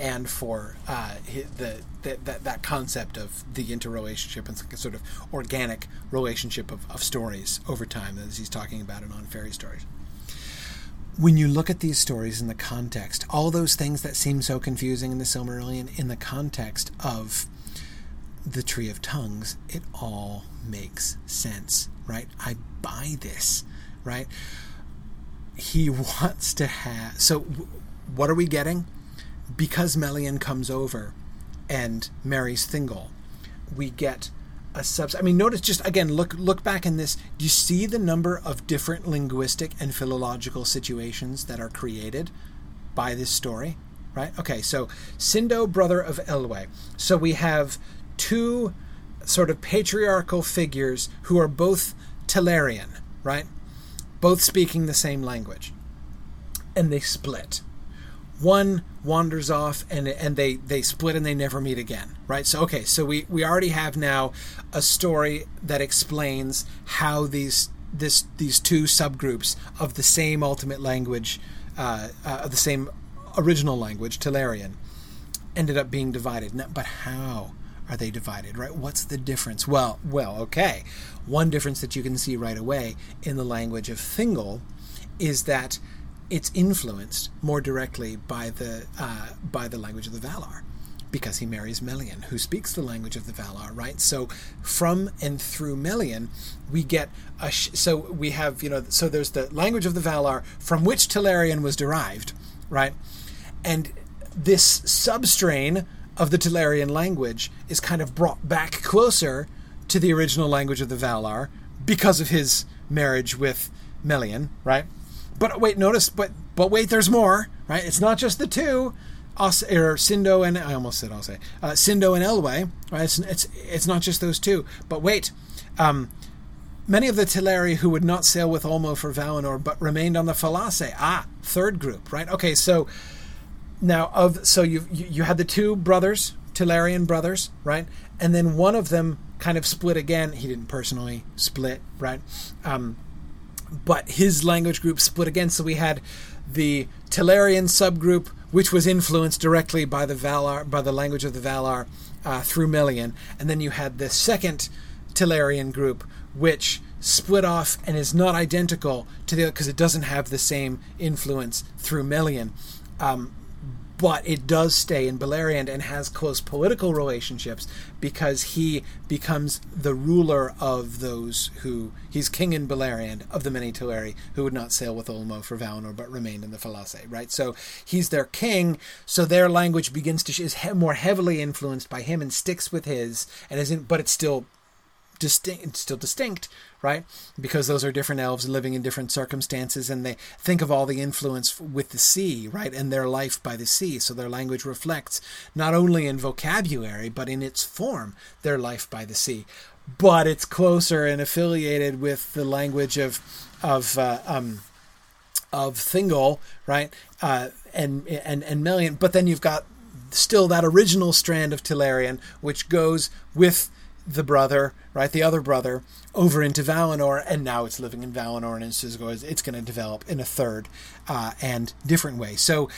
and for uh, the, the, that, that concept of the interrelationship and sort of organic relationship of, of stories over time, as he's talking about it on fairy stories. When you look at these stories in the context, all those things that seem so confusing in the Silmarillion, in the context of the Tree of Tongues, it all makes sense, right? I buy this, right? He wants to have. So, what are we getting? Because Melian comes over and marries Thingol, we get a subs. I mean, notice just again, look look back in this. Do you see the number of different linguistic and philological situations that are created by this story? Right. Okay. So Sindo, brother of Elwë. So we have two sort of patriarchal figures who are both Telerian, right? Both speaking the same language. And they split. One wanders off and and they they split and they never meet again, right? So okay, so we we already have now a story that explains how these this these two subgroups of the same ultimate language uh, uh, the same original language, Telerian, ended up being divided. Now, but how are they divided? Right? What's the difference? Well, well, okay. One difference that you can see right away in the language of Thingol is that it's influenced more directly by the uh, by the language of the Valar because he marries Melian, who speaks the language of the Valar, right? So from and through Melian, we get a sh- so we have you know so there's the language of the Valar from which Telerian was derived, right? And this substrain of the Telerian language is kind of brought back closer to the original language of the Valar because of his marriage with Melian, right? But wait, notice, but but wait, there's more, right? It's not just the two. Us, or Sindo and I almost said I'll say uh, Sindo and Elwë, right? It's, it's it's not just those two. But wait, um, many of the Teleri who would not sail with Ulmo for Valinor but remained on the Falassë. Ah, third group, right? Okay, so now of so you you had the two brothers, Telerian brothers, right? And then one of them kind of split again. He didn't personally split, right? Um, but his language group split again. So we had the Telerian subgroup, which was influenced directly by the Valar, by the language of the Valar uh, through Melian, and then you had the second Telerian group, which split off and is not identical to the because it doesn't have the same influence through Melian. Um, but it does stay in Beleriand and has close political relationships because he becomes the ruler of those who he's king in Beleriand of the many Teleri who would not sail with Ulmo for Valinor but remained in the Falassë, right? So he's their king, so their language begins to is more heavily influenced by him and sticks with his and isn't but it's still distinct, still distinct, right? Because those are different elves living in different circumstances, and they think of all the influence with the sea, right, and their life by the sea. So their language reflects not only in vocabulary but in its form their life by the sea. But it's closer and affiliated with the language of of uh, um, of Thingol, right, uh, and and and Melian. But then you've got still that original strand of Telerian, which goes with the brother, right, the other brother, over into Valinor, and now it's living in Valinor, and in it's, it's going to develop in a third uh, and different way. So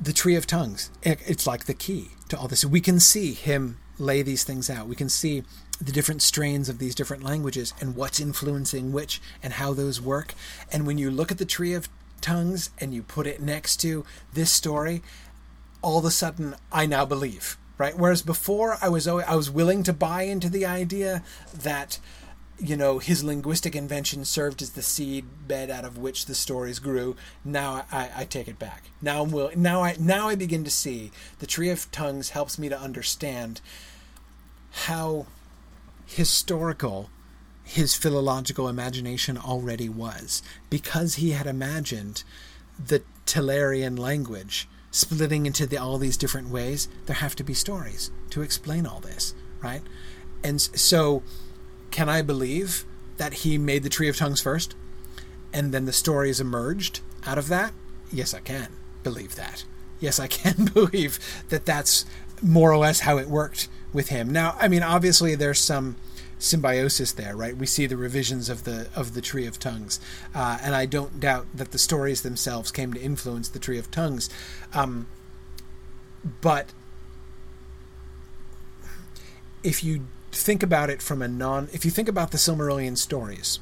the Tree of Tongues, it's like the key to all this. We can see him lay these things out. We can see the different strains of these different languages and what's influencing which and how those work. And when you look at the Tree of Tongues and you put it next to this story, all of a sudden I now believe right? Whereas before, I was always, I was willing to buy into the idea that you know his linguistic invention served as the seed bed out of which the stories grew. Now I, I take it back. Now I'm will, now I now I begin to see the tree of tongues helps me to understand how historical his philological imagination already was because he had imagined the Telerian language splitting into the, all these different ways, there have to be stories to explain all this, right? And so, can I believe that he made the Tree of Tongues first, and then the stories emerged out of that? Yes, I can believe that. Yes, I can believe that that's more or less how it worked with him. Now, I mean, obviously, there's some symbiosis there, right? We see the revisions of the of the Tree of Tongues, uh, and I don't doubt that the stories themselves came to influence the Tree of Tongues. Um, but if you think about it from a non, if you think about the Silmarillion stories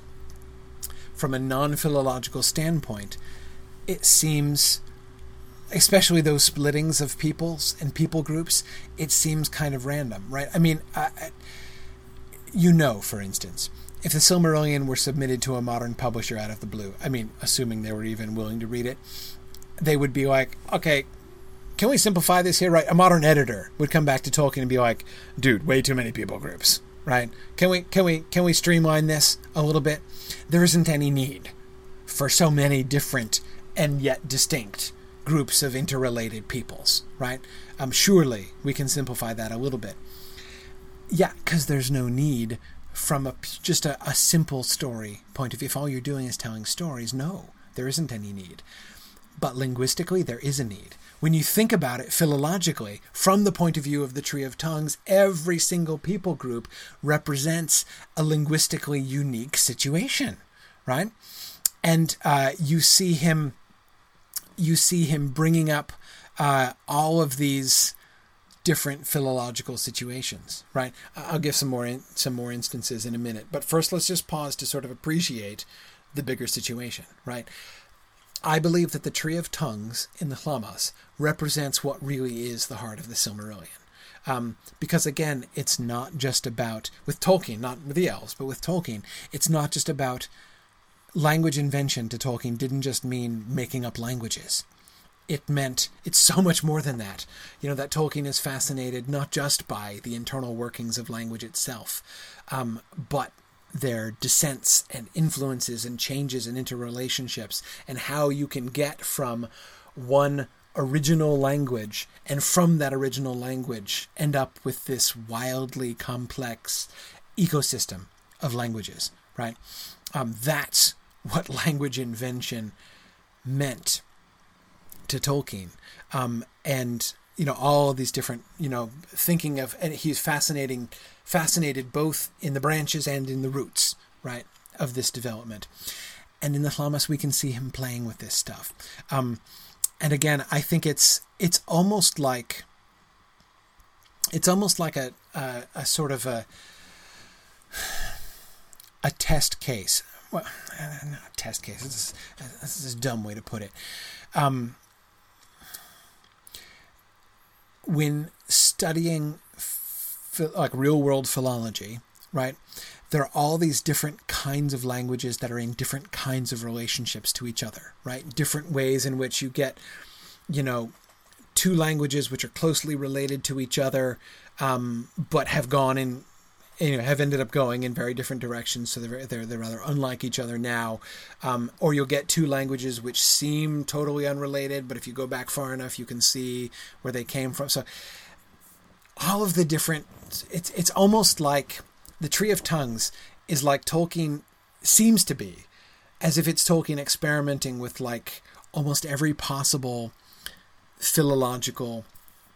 from a non-philological standpoint, it seems especially those splittings of peoples and people groups, it seems kind of random, right? I mean, I, you know, for instance, if the Silmarillion were submitted to a modern publisher out of the blue, I mean, assuming they were even willing to read it, they would be like, okay, can we simplify this here? Right? A modern editor would come back to Tolkien and be like, dude, way too many people groups. Right? Can we can we can we streamline this a little bit? There isn't any need for so many different and yet distinct groups of interrelated peoples, right? Um, surely we can simplify that a little bit. Yeah, because there's no need from a just a, a simple story point of view. If all you're doing is telling stories, no, there isn't any need. But linguistically, there is a need. When you think about it philologically, from the point of view of the Tree of Tongues, every single people group represents a linguistically unique situation, right? And uh, you see him, you see him bringing up uh, all of these different philological situations, right? I'll give some more in, some more instances in a minute, but first let's just pause to sort of appreciate the bigger situation, right? I believe that the Tree of Tongues in the Lhammas represents what really is the heart of the Silmarillion. Um, because again, it's not just about, with Tolkien, not with the elves, but with Tolkien, it's not just about language invention to Tolkien didn't just mean making up languages. It meant. It's so much more than that. You know, that Tolkien is fascinated not just by the internal workings of language itself, um, but their descents and influences and changes and interrelationships and how you can get from one original language and from that original language end up with this wildly complex ecosystem of languages right? Um, that's what language invention meant to tolkien um, and you know all these different you know thinking of and he's fascinating fascinated both in the branches and in the roots right of this development. And in the Lhammas we can see him playing with this stuff. Um, and again I think it's it's almost like it's almost like a a, a sort of a a test case. Well not a test case. This is, this is a dumb way to put it. Um, when studying like real world philology, right? There are all these different kinds of languages that are in different kinds of relationships to each other, right? Different ways in which you get, you know, two languages which are closely related to each other, um, but have gone in you know, have ended up going in very different directions, so they're they're, they're rather unlike each other now. Um, or you'll get two languages which seem totally unrelated, but if you go back far enough, you can see where they came from. So all of the different, it's it's almost like the Tree of Tongues is like Tolkien seems to be, as if it's Tolkien experimenting with like almost every possible philological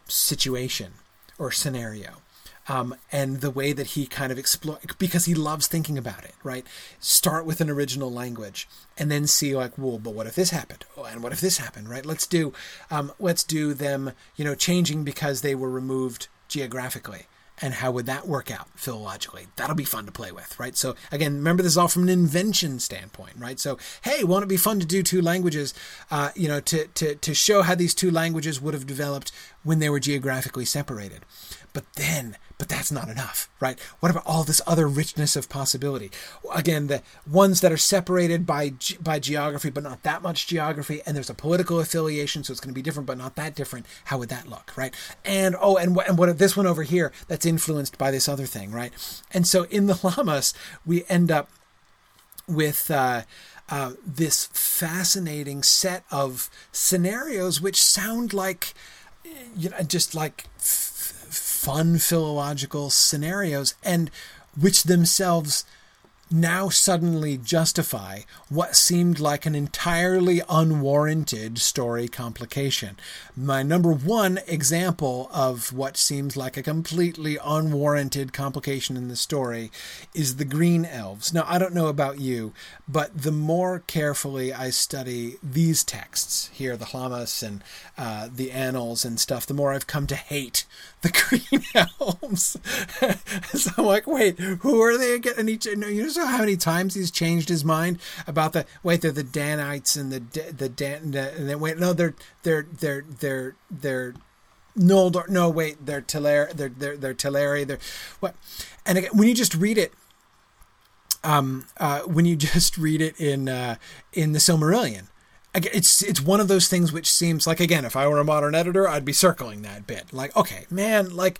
situation or scenario um, and the way that he kind of explore because he loves thinking about it right? Start with an original language and then see like well but what if this happened? Oh, and what if this happened right? Let's do um, let's do them you know changing because they were removed geographically. And how would that work out philologically? That'll be fun to play with right? So again remember this is all from an invention standpoint right? So hey won't it be fun to do two languages uh, you know to, to, to show how these two languages would have developed when they were geographically separated? But then but that's not enough, right? What about all this other richness of possibility? Again, the ones that are separated by by geography, but not that much geography, and there's a political affiliation, so it's going to be different, but not that different. How would that look, right? And oh, and what and what this one over here that's influenced by this other thing, right? And so in the Lhammas, we end up with. Uh, uh, this fascinating set of scenarios which sound like you know just like fun philological scenarios and which themselves now suddenly justify what seemed like an entirely unwarranted story complication. My number one example of what seems like a completely unwarranted complication in the story is the Green Elves. Now, I don't know about you, but the more carefully I study these texts here, the Lhammas and uh, the Annals and stuff, the more I've come to hate the Green Elves. so I'm like, wait, who are they again? And each, you know how many times he's changed his mind about the wait, they're the Danites and the the Dan, and then wait, no, they're they're they're they're they're Noldor. No, wait, they're Teleri. They're they're they're Teleri. They're what? And again, when you just read it, um, uh, when you just read it in uh, in the Silmarillion, it's it's one of those things which seems like again if i were a modern editor i'd be circling that bit. Like okay man like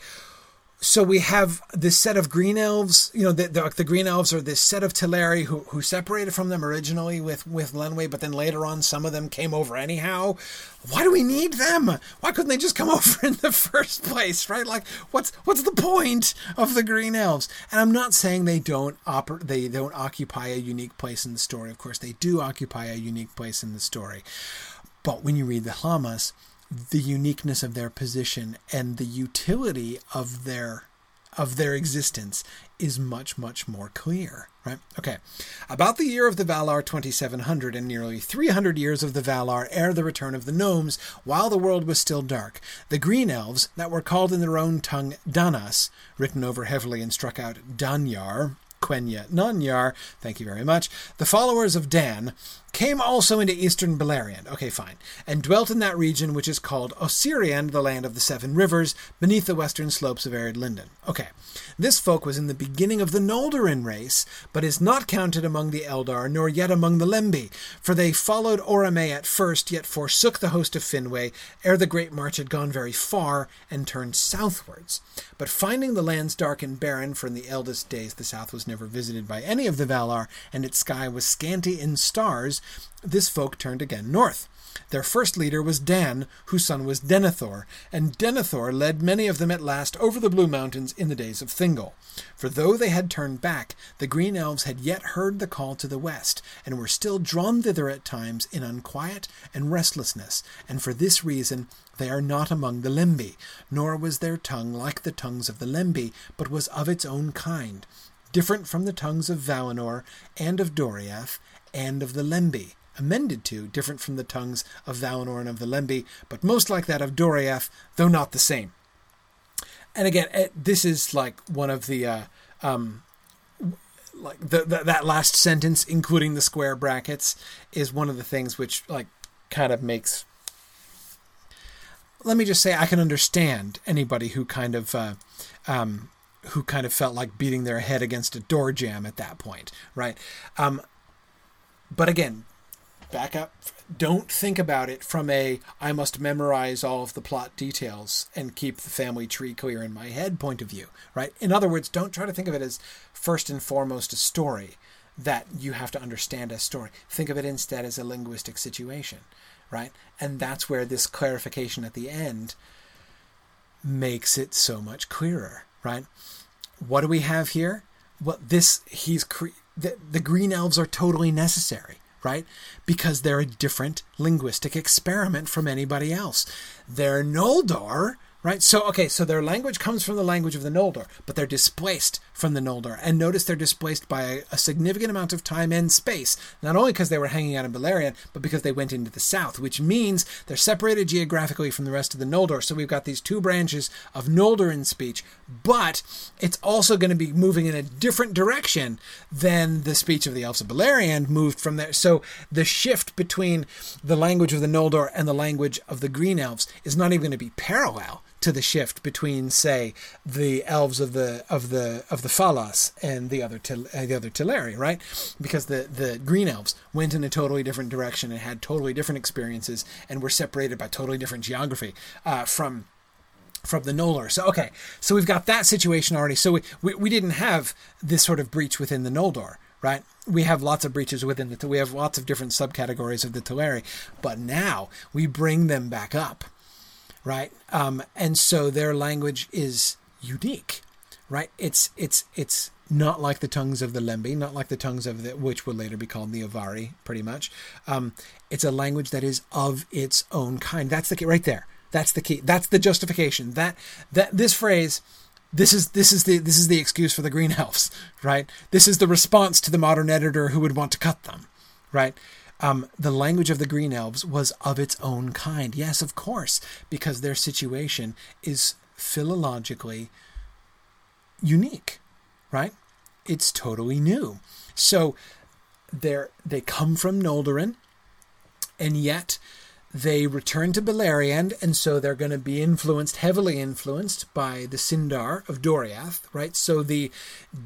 so we have this set of green elves. You know, the, the, the, green elves are this set of Teleri who, who separated from them originally with, with Lenwë, but then later on some of them came over anyhow. Why do we need them? Why couldn't they just come over in the first place, right? Like, what's what's the point of the green elves? And I'm not saying they don't oper- they don't occupy a unique place in the story. Of course, they do occupy a unique place in the story. But when you read the Lhammas, the uniqueness of their position and the utility of their of their existence is much much more clear right? Okay. About the year of the valar 2700 and nearly 300 years of the valar ere the return of the gnomes while the world was still dark the green elves that were called in their own tongue danas written over heavily and struck out danyar Quenya Nanyar, thank you very much, the followers of Dan, came also into eastern Beleriand, okay, fine, and dwelt in that region which is called Osiriand, the land of the seven rivers, beneath the western slopes of Eredlindon. Okay, this folk was in the beginning of the Noldorin race, but is not counted among the Eldar, nor yet among the Lembi, for they followed Orome at first, yet forsook the host of Finwë, ere the great march had gone very far, and turned southwards. But finding the lands dark and barren, for in the eldest days the south was never visited by any of the Valar, and its sky was scanty in stars, this folk turned again north. Their first leader was Dan, whose son was Denethor, and Denethor led many of them at last over the Blue Mountains in the days of Thingol. For though they had turned back, the green elves had yet heard the call to the west, and were still drawn thither at times in unquiet and restlessness, and for this reason they are not among the Lembi, nor was their tongue like the tongues of the Lembi, but was of its own kind, different from the tongues of Valinor and of Doriath and of the Lembi amended to, different from the tongues of Valinor and of the Lembi, but most like that of Doriath, though not the same. And again, it, this is like one of the, uh, um, like the, the, that last sentence, including the square brackets, is one of the things which like kind of makes. Let me just say, I can understand anybody who kind of. Uh, um, who kind of felt like beating their head against a door jamb at that point, right? Um, but again, back up. Don't think about it from a I must memorize all of the plot details and keep the family tree clear in my head point of view, right? In other words, don't try to think of it as first and foremost a story that you have to understand as story. Think of it instead as a linguistic situation, right? And that's where this clarification at the end makes it so much clearer, right? What do we have here? Well, this he's the, the green elves are totally necessary right? Because they're a different linguistic experiment from anybody else. They're Noldor, right? So, okay, so their language comes from the language of the Noldor, but they're displaced from the Noldor. And notice they're displaced by a, significant amount of time and space, not only because they were hanging out in Beleriand, but because they went into the south, which means they're separated geographically from the rest of the Noldor. So we've got these two branches of Noldorin speech, but it's also going to be moving in a different direction than the speech of the Elves of Beleriand moved from there. So the shift between the language of the Noldor and the language of the Green Elves is not even going to be parallel to the shift between, say, the elves of the of the of the Falas and the other uh, the other Teleri, right? Because the the green elves went in a totally different direction and had totally different experiences and were separated by totally different geography uh, from from the Noldor. So okay, so we've got that situation already. So we, we, we didn't have this sort of breach within the Noldor, right? We have lots of breaches within the we have lots of different subcategories of the Teleri, but now we bring them back up right? Um, and so their language is unique, right? It's it's it's not like the tongues of the Lembi, not like the tongues of the which would later be called the Avari, pretty much. Um, it's a language that is of its own kind. That's the key right there. That's the key. That's the justification. That that this phrase. This is this is the this is the excuse for the green elves, right? This is the response to the modern editor who would want to cut them, right? Um, the language of the Green Elves was of its own kind. Yes, of course, because their situation is philologically unique, right? It's totally new. So they're, they come from Noldorin, and yet they return to Beleriand, and so they're going to be influenced, heavily influenced by the Sindar of Doriath, right? So the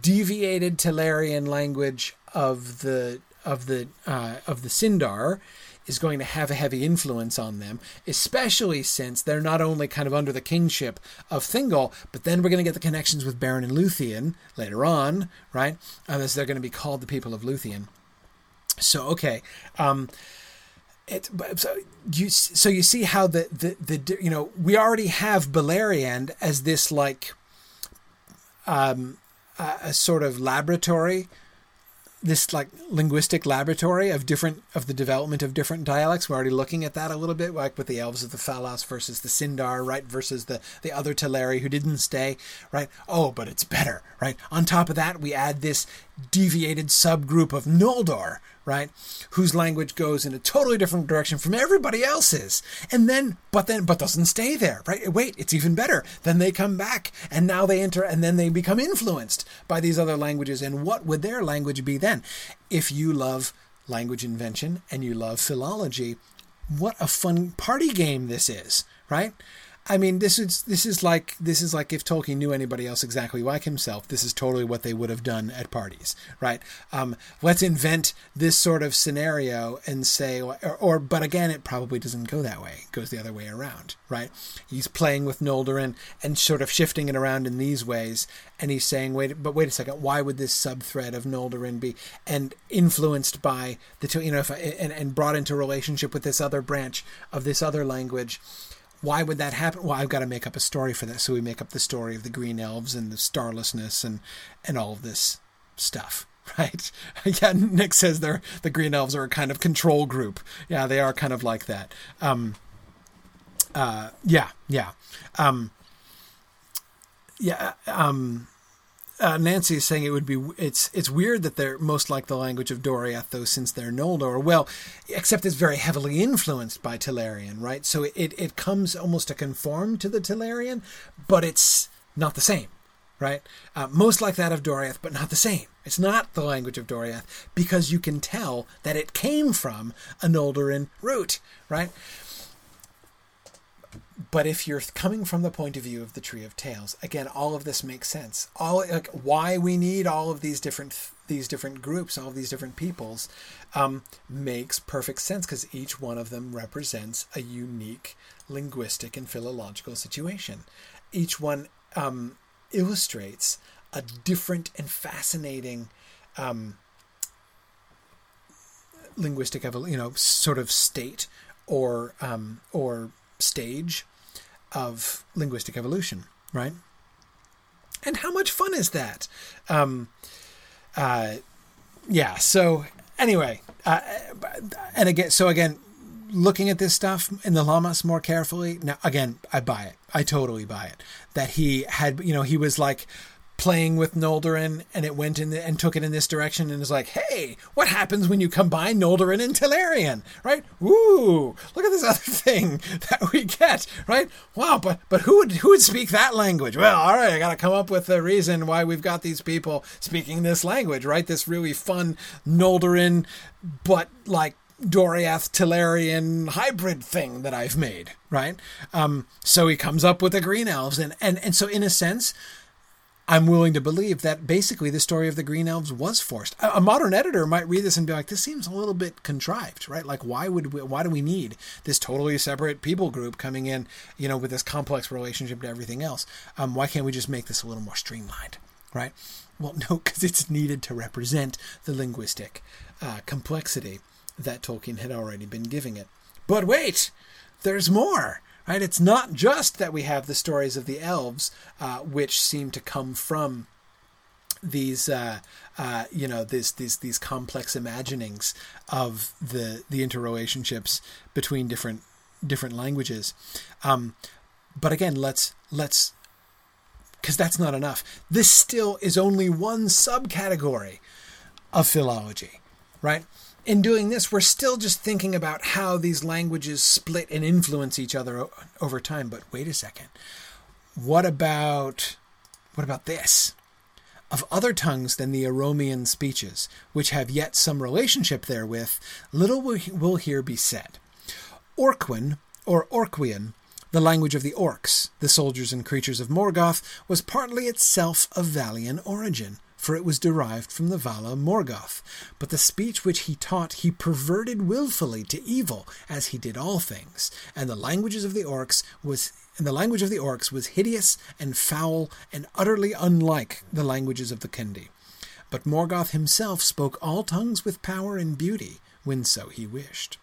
deviated Telerian language of the of the uh, of the Sindar is going to have a heavy influence on them, especially since they're not only kind of under the kingship of Thingol, but then we're going to get the connections with Beren and Luthien later on, right? As they're going to be called the people of Luthien. So okay, um, it, so you so you see how the, the the you know we already have Beleriand as this like um, a, a sort of laboratory this like linguistic laboratory of different of the development of different dialects. We're already looking at that a little bit, like with the elves of the Falas versus the Sindar, right? Versus the the other Teleri who didn't stay, right? Oh, but it's better, right? On top of that, we add this deviated subgroup of Noldor, right? Whose language goes in a totally different direction from everybody else's. And then, but then, but doesn't stay there, right? Wait, it's even better. Then they come back and now they enter and then they become influenced by these other languages. And what would their language be then? If you love language invention and you love philology, what a fun party game this is, right? I mean, this is this is like this is like if Tolkien knew anybody else exactly like himself. This is totally what they would have done at parties, right? Um, let's invent this sort of scenario and say, or, or, but again, it probably doesn't go that way. It goes the other way around, right? He's playing with Noldorin and sort of shifting it around in these ways, and he's saying, wait, but wait a second, why would this sub thread of Noldorin be and influenced by the two, you know, if I, and and brought into relationship with this other branch of this other language? Why would that happen? Well, I've got to make up a story for that. So we make up the story of the green elves and the starlessness and and all of this stuff, right? yeah, Nick says they're the green elves are a kind of control group. Yeah, they are kind of like that. Um, uh, yeah, yeah, um, yeah. Um, uh, Nancy is saying it would be it's it's weird that they're most like the language of Doriath though since they're Noldor. Well, except it's very heavily influenced by Telerian, right? So it it comes almost to conform to the Telerian, but it's not the same, right? Uh, most like that of Doriath, but not the same. It's not the language of Doriath because you can tell that it came from a Noldorin root, right? But if you're coming from the point of view of the tree of tales again all of this makes sense. All like why we need all of these different these different groups all of these different peoples um, makes perfect sense because each one of them represents a unique linguistic and philological situation. Each one um, illustrates a different and fascinating um, linguistic you know sort of state or um, or stage of linguistic evolution, right? And how much fun is that? Um, uh, yeah. So anyway, uh, and again, so again, looking at this stuff in the Lhammas more carefully. Now, again, I buy it. I totally buy it. That he had, you know, he was like playing with Noldorin and it went in the, and took it in this direction and is like, hey, what happens when you combine Noldorin and Telerian, right? Ooh, look at this other thing that we get, right? Wow, but but who would who would speak that language? Well, all right, I got to come up with a reason why we've got these people speaking this language, right? This really fun Noldorin, but like Doriath Telerian hybrid thing that I've made, right? Um, so he comes up with the Green Elves, and and and so in a sense I'm willing to believe that basically the story of the Green Elves was forced. A, a, modern editor might read this and be like, "This seems a little bit contrived, right? Like, why would we, why do we need this totally separate people group coming in, you know, with this complex relationship to everything else? Um, why can't we just make this a little more streamlined, right? Well, no, because it's needed to represent the linguistic uh, complexity that Tolkien had already been giving it. But wait, there's more right? It's not just that we have the stories of the elves, uh, which seem to come from these, uh, uh, you know, these these these complex imaginings of the the interrelationships between different different languages. Um, but again, let's let's because that's not enough. This still is only one subcategory of philology, right? In doing this, we're still just thinking about how these languages split and influence each other over time. But wait a second. What about what about this? Of other tongues than the Oromian speeches, which have yet some relationship therewith, little will here be said. Orquin, or Orquian, the language of the orcs, the soldiers and creatures of Morgoth, was partly itself of Valian origin, for it was derived from the Vala Morgoth. But the speech which he taught he perverted wilfully to evil, as he did all things. And the languages of the orcs was and the language of the orcs was hideous and foul and utterly unlike the languages of the Kindi. But Morgoth himself spoke all tongues with power and beauty, when so he wished.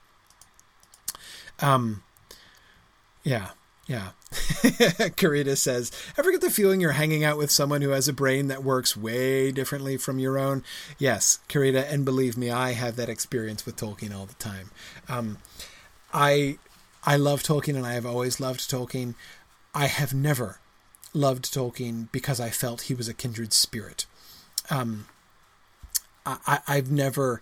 Um, yeah, yeah. Karita says, Ever get the feeling you're hanging out with someone who has a brain that works way differently from your own? Yes, Karita, and believe me, I have that experience with Tolkien all the time. Um, I I love Tolkien and I have always loved Tolkien. I have never loved Tolkien because I felt he was a kindred spirit. Um, I, I've never.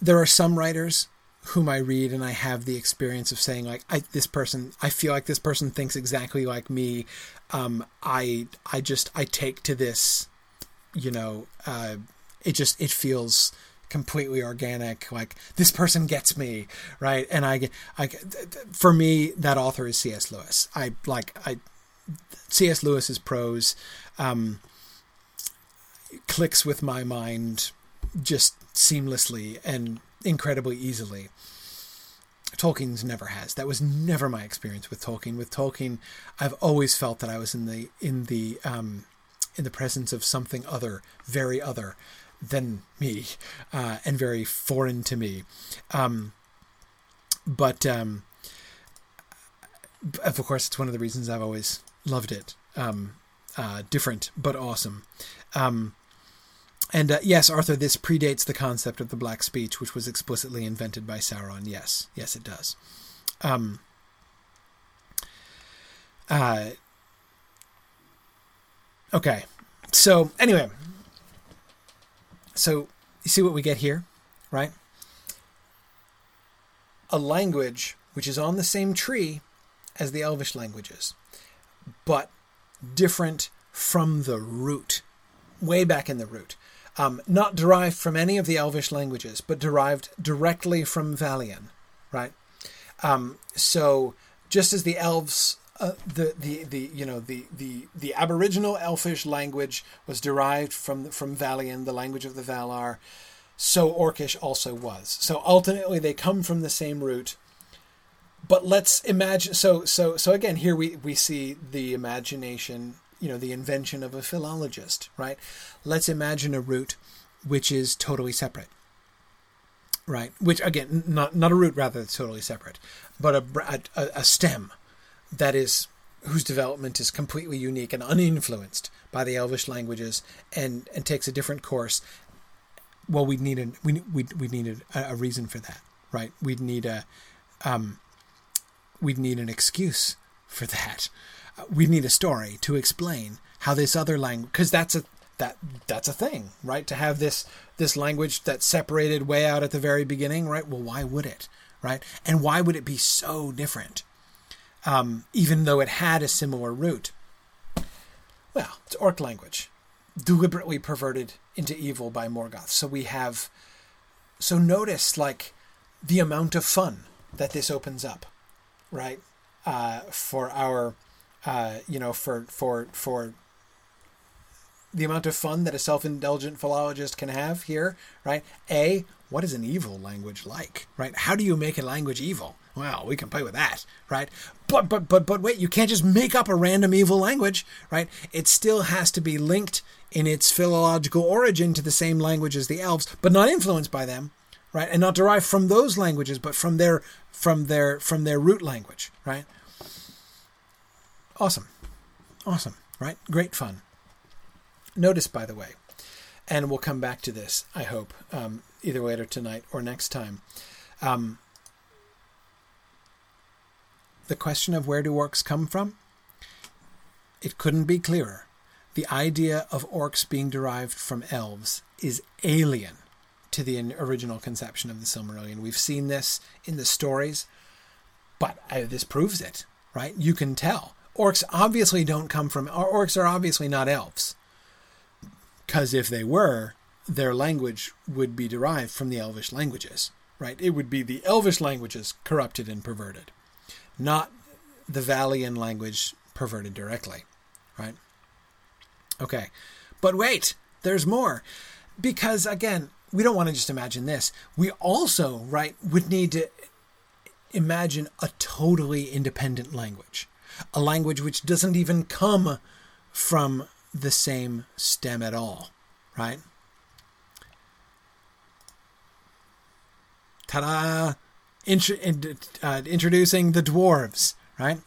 There are some writers whom I read and I have the experience of saying like I this person I feel like this person thinks exactly like me. Um, I I just I take to this, you know, uh, it just it feels completely organic. Like this person gets me right, and I I for me that author is C.S. Lewis. I like I C.S. Lewis's prose um, clicks with my mind just seamlessly and incredibly easily. Tolkien's never has. That was never my experience with Tolkien. With Tolkien, I've always felt that I was in the in the um, in the presence of something other, very other than me, uh, and very foreign to me. Um, but um, of course, it's one of the reasons I've always loved it. Um, uh, different but awesome. Um, and uh, yes, Arthur, this predates the concept of the Black Speech, which was explicitly invented by Sauron. Yes, yes, it does. Um, uh, okay, so anyway, so you see what we get here, right? A language which is on the same tree as the Elvish languages, but different from the root, way back in the root um, not derived from any of the Elvish languages, but derived directly from Valian, right? Um, so just as the elves, uh, the, the the you know the the the Aboriginal Elfish language was derived from from Valian, the language of the Valar, so Orcish also was. So ultimately, they come from the same root. But let's imagine. So so so again, here we we see the imagination you know the invention of a philologist, right? Let's imagine a root which is totally separate, right? Which again, not not a root rather that's totally separate, but a, a, a stem that is whose development is completely unique and uninfluenced by the Elvish languages and and takes a different course. Well, we'd need a we we we need a, a reason for that, right? We'd need a um, we'd need an excuse for that we need a story to explain how this other language because that's a that that's a thing right? To have this this language that's separated way out at the very beginning right? Well why would it right? And why would it be so different um, even though it had a similar root? Well it's orc language deliberately perverted into evil by morgoth. So we have so notice like the amount of fun that this opens up right? Uh, for our uh, you know, for for for the amount of fun that a self-indulgent philologist can have here, right? A, what is an evil language like, right? How do you make a language evil? Well, we can play with that, right? But but but but wait, you can't just make up a random evil language, right? It still has to be linked in its philological origin to the same language as the elves, but not influenced by them, right? And not derived from those languages, but from their from their from their root language, right? Awesome. Awesome, right? Great fun. Notice, by the way, and we'll come back to this, I hope, um, either later tonight or next time. Um, the question of where do orcs come from? It couldn't be clearer. The idea of orcs being derived from elves is alien to the original conception of the Silmarillion. We've seen this in the stories, but uh, this proves it, right? You can tell orcs obviously don't come from orcs are obviously not elves because if they were their language would be derived from the elvish languages right it would be the elvish languages corrupted and perverted not the Valian language perverted directly right okay but wait there's more. Because again, we don't want to just imagine this. We also, right, would need to imagine a totally independent language, a language which doesn't even come from the same stem at all, right? Ta-da! Intro- uh, introducing the dwarves, right?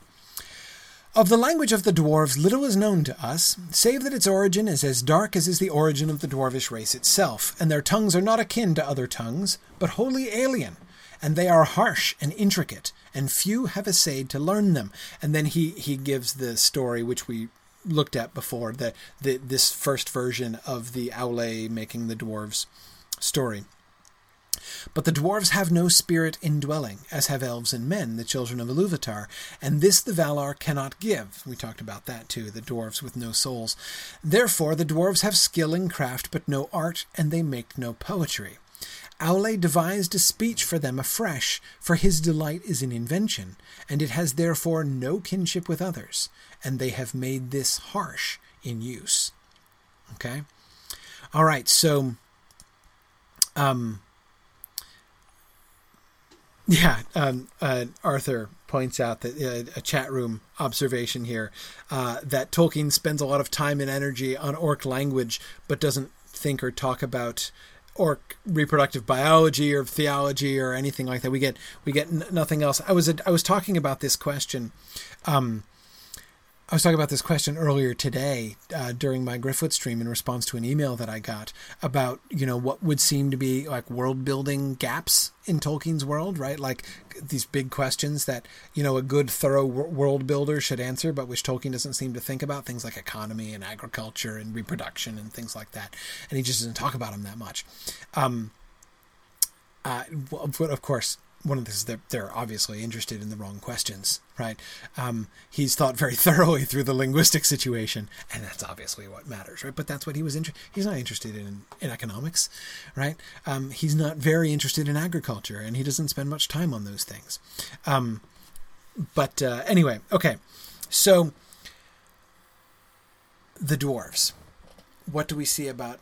Of the language of the dwarves, little is known to us, save that its origin is as dark as is the origin of the dwarvish race itself, and their tongues are not akin to other tongues, but wholly alien, and they are harsh and intricate, and few have essayed to learn them. And then he, he gives the story which we looked at before, the, the this first version of the Aule making the dwarves story. But the dwarves have no spirit indwelling, as have elves and men, the children of Iluvatar, and this the Valar cannot give. We talked about that too, the dwarves with no souls. Therefore, the dwarves have skill in craft, but no art, and they make no poetry. Aule devised a speech for them afresh, for his delight is in invention, and it has therefore no kinship with others, and they have made this harsh in use. Okay? All right, so um yeah, um, uh, Arthur points out that uh, a chat room observation here uh, that Tolkien spends a lot of time and energy on orc language, but doesn't think or talk about orc reproductive biology or theology or anything like that. We get we get n- nothing else. I was I was talking about this question. Um, I was talking about this question earlier today uh, during my Griffith stream in response to an email that I got about you know what would seem to be like world building gaps in Tolkien's world, right? Like these big questions that you know a good thorough world builder should answer, but which Tolkien doesn't seem to think about things like economy and agriculture and reproduction and things like that, and he just doesn't talk about them that much. Um, uh, of course, one of this is that they're obviously interested in the wrong questions, right? Um, he's thought very thoroughly through the linguistic situation, and that's obviously what matters, right? But that's what he was interested. He's not interested in in economics, right? Um, he's not very interested in agriculture, and he doesn't spend much time on those things. Um, but uh, anyway, okay, so the dwarves. What do we see about?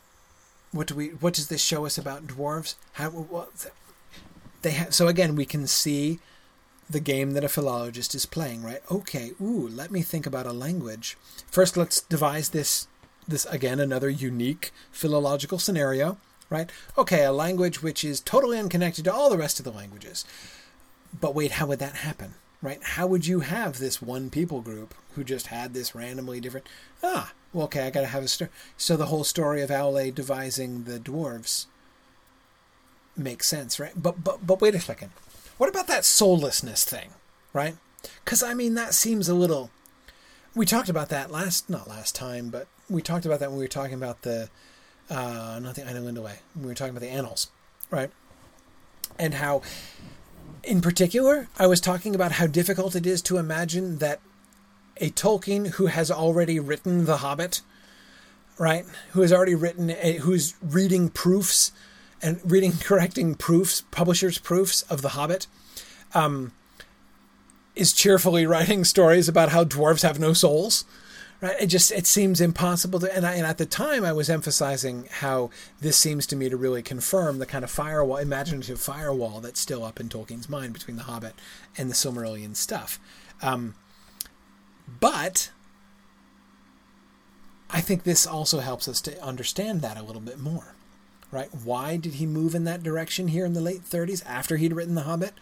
What do we? What does this show us about dwarves? How? What, they ha- so again we can see the game that a philologist is playing, right? Okay, ooh, let me think about a language. First, let's devise this this again another unique philological scenario, right? Okay, a language which is totally unconnected to all the rest of the languages. But wait, how would that happen? Right? How would you have this one people group who just had this randomly different ah, well okay, I gotta have a story. So the whole story of Aule devising the dwarves makes sense, right? But but but wait a second. What about that soullessness thing, right? Because I mean that seems a little. We talked about that last, not last time, but we talked about that when we were talking about the, uh, not the Ainulindalë. We were talking about the annals, right? And how, in particular, I was talking about how difficult it is to imagine that a Tolkien who has already written The Hobbit, right? Who has already written, a, who's reading proofs and reading correcting proofs, publishers' proofs of The Hobbit, um, is cheerfully writing stories about how dwarves have no souls. Right? It just it seems impossible to, and, I, and at the time I was emphasizing how this seems to me to really confirm the kind of firewall, imaginative firewall that's still up in Tolkien's mind between The Hobbit and the Silmarillion stuff. Um, but I think this also helps us to understand that a little bit more right? Why did he move in that direction here in the late 30s after he'd written The Hobbit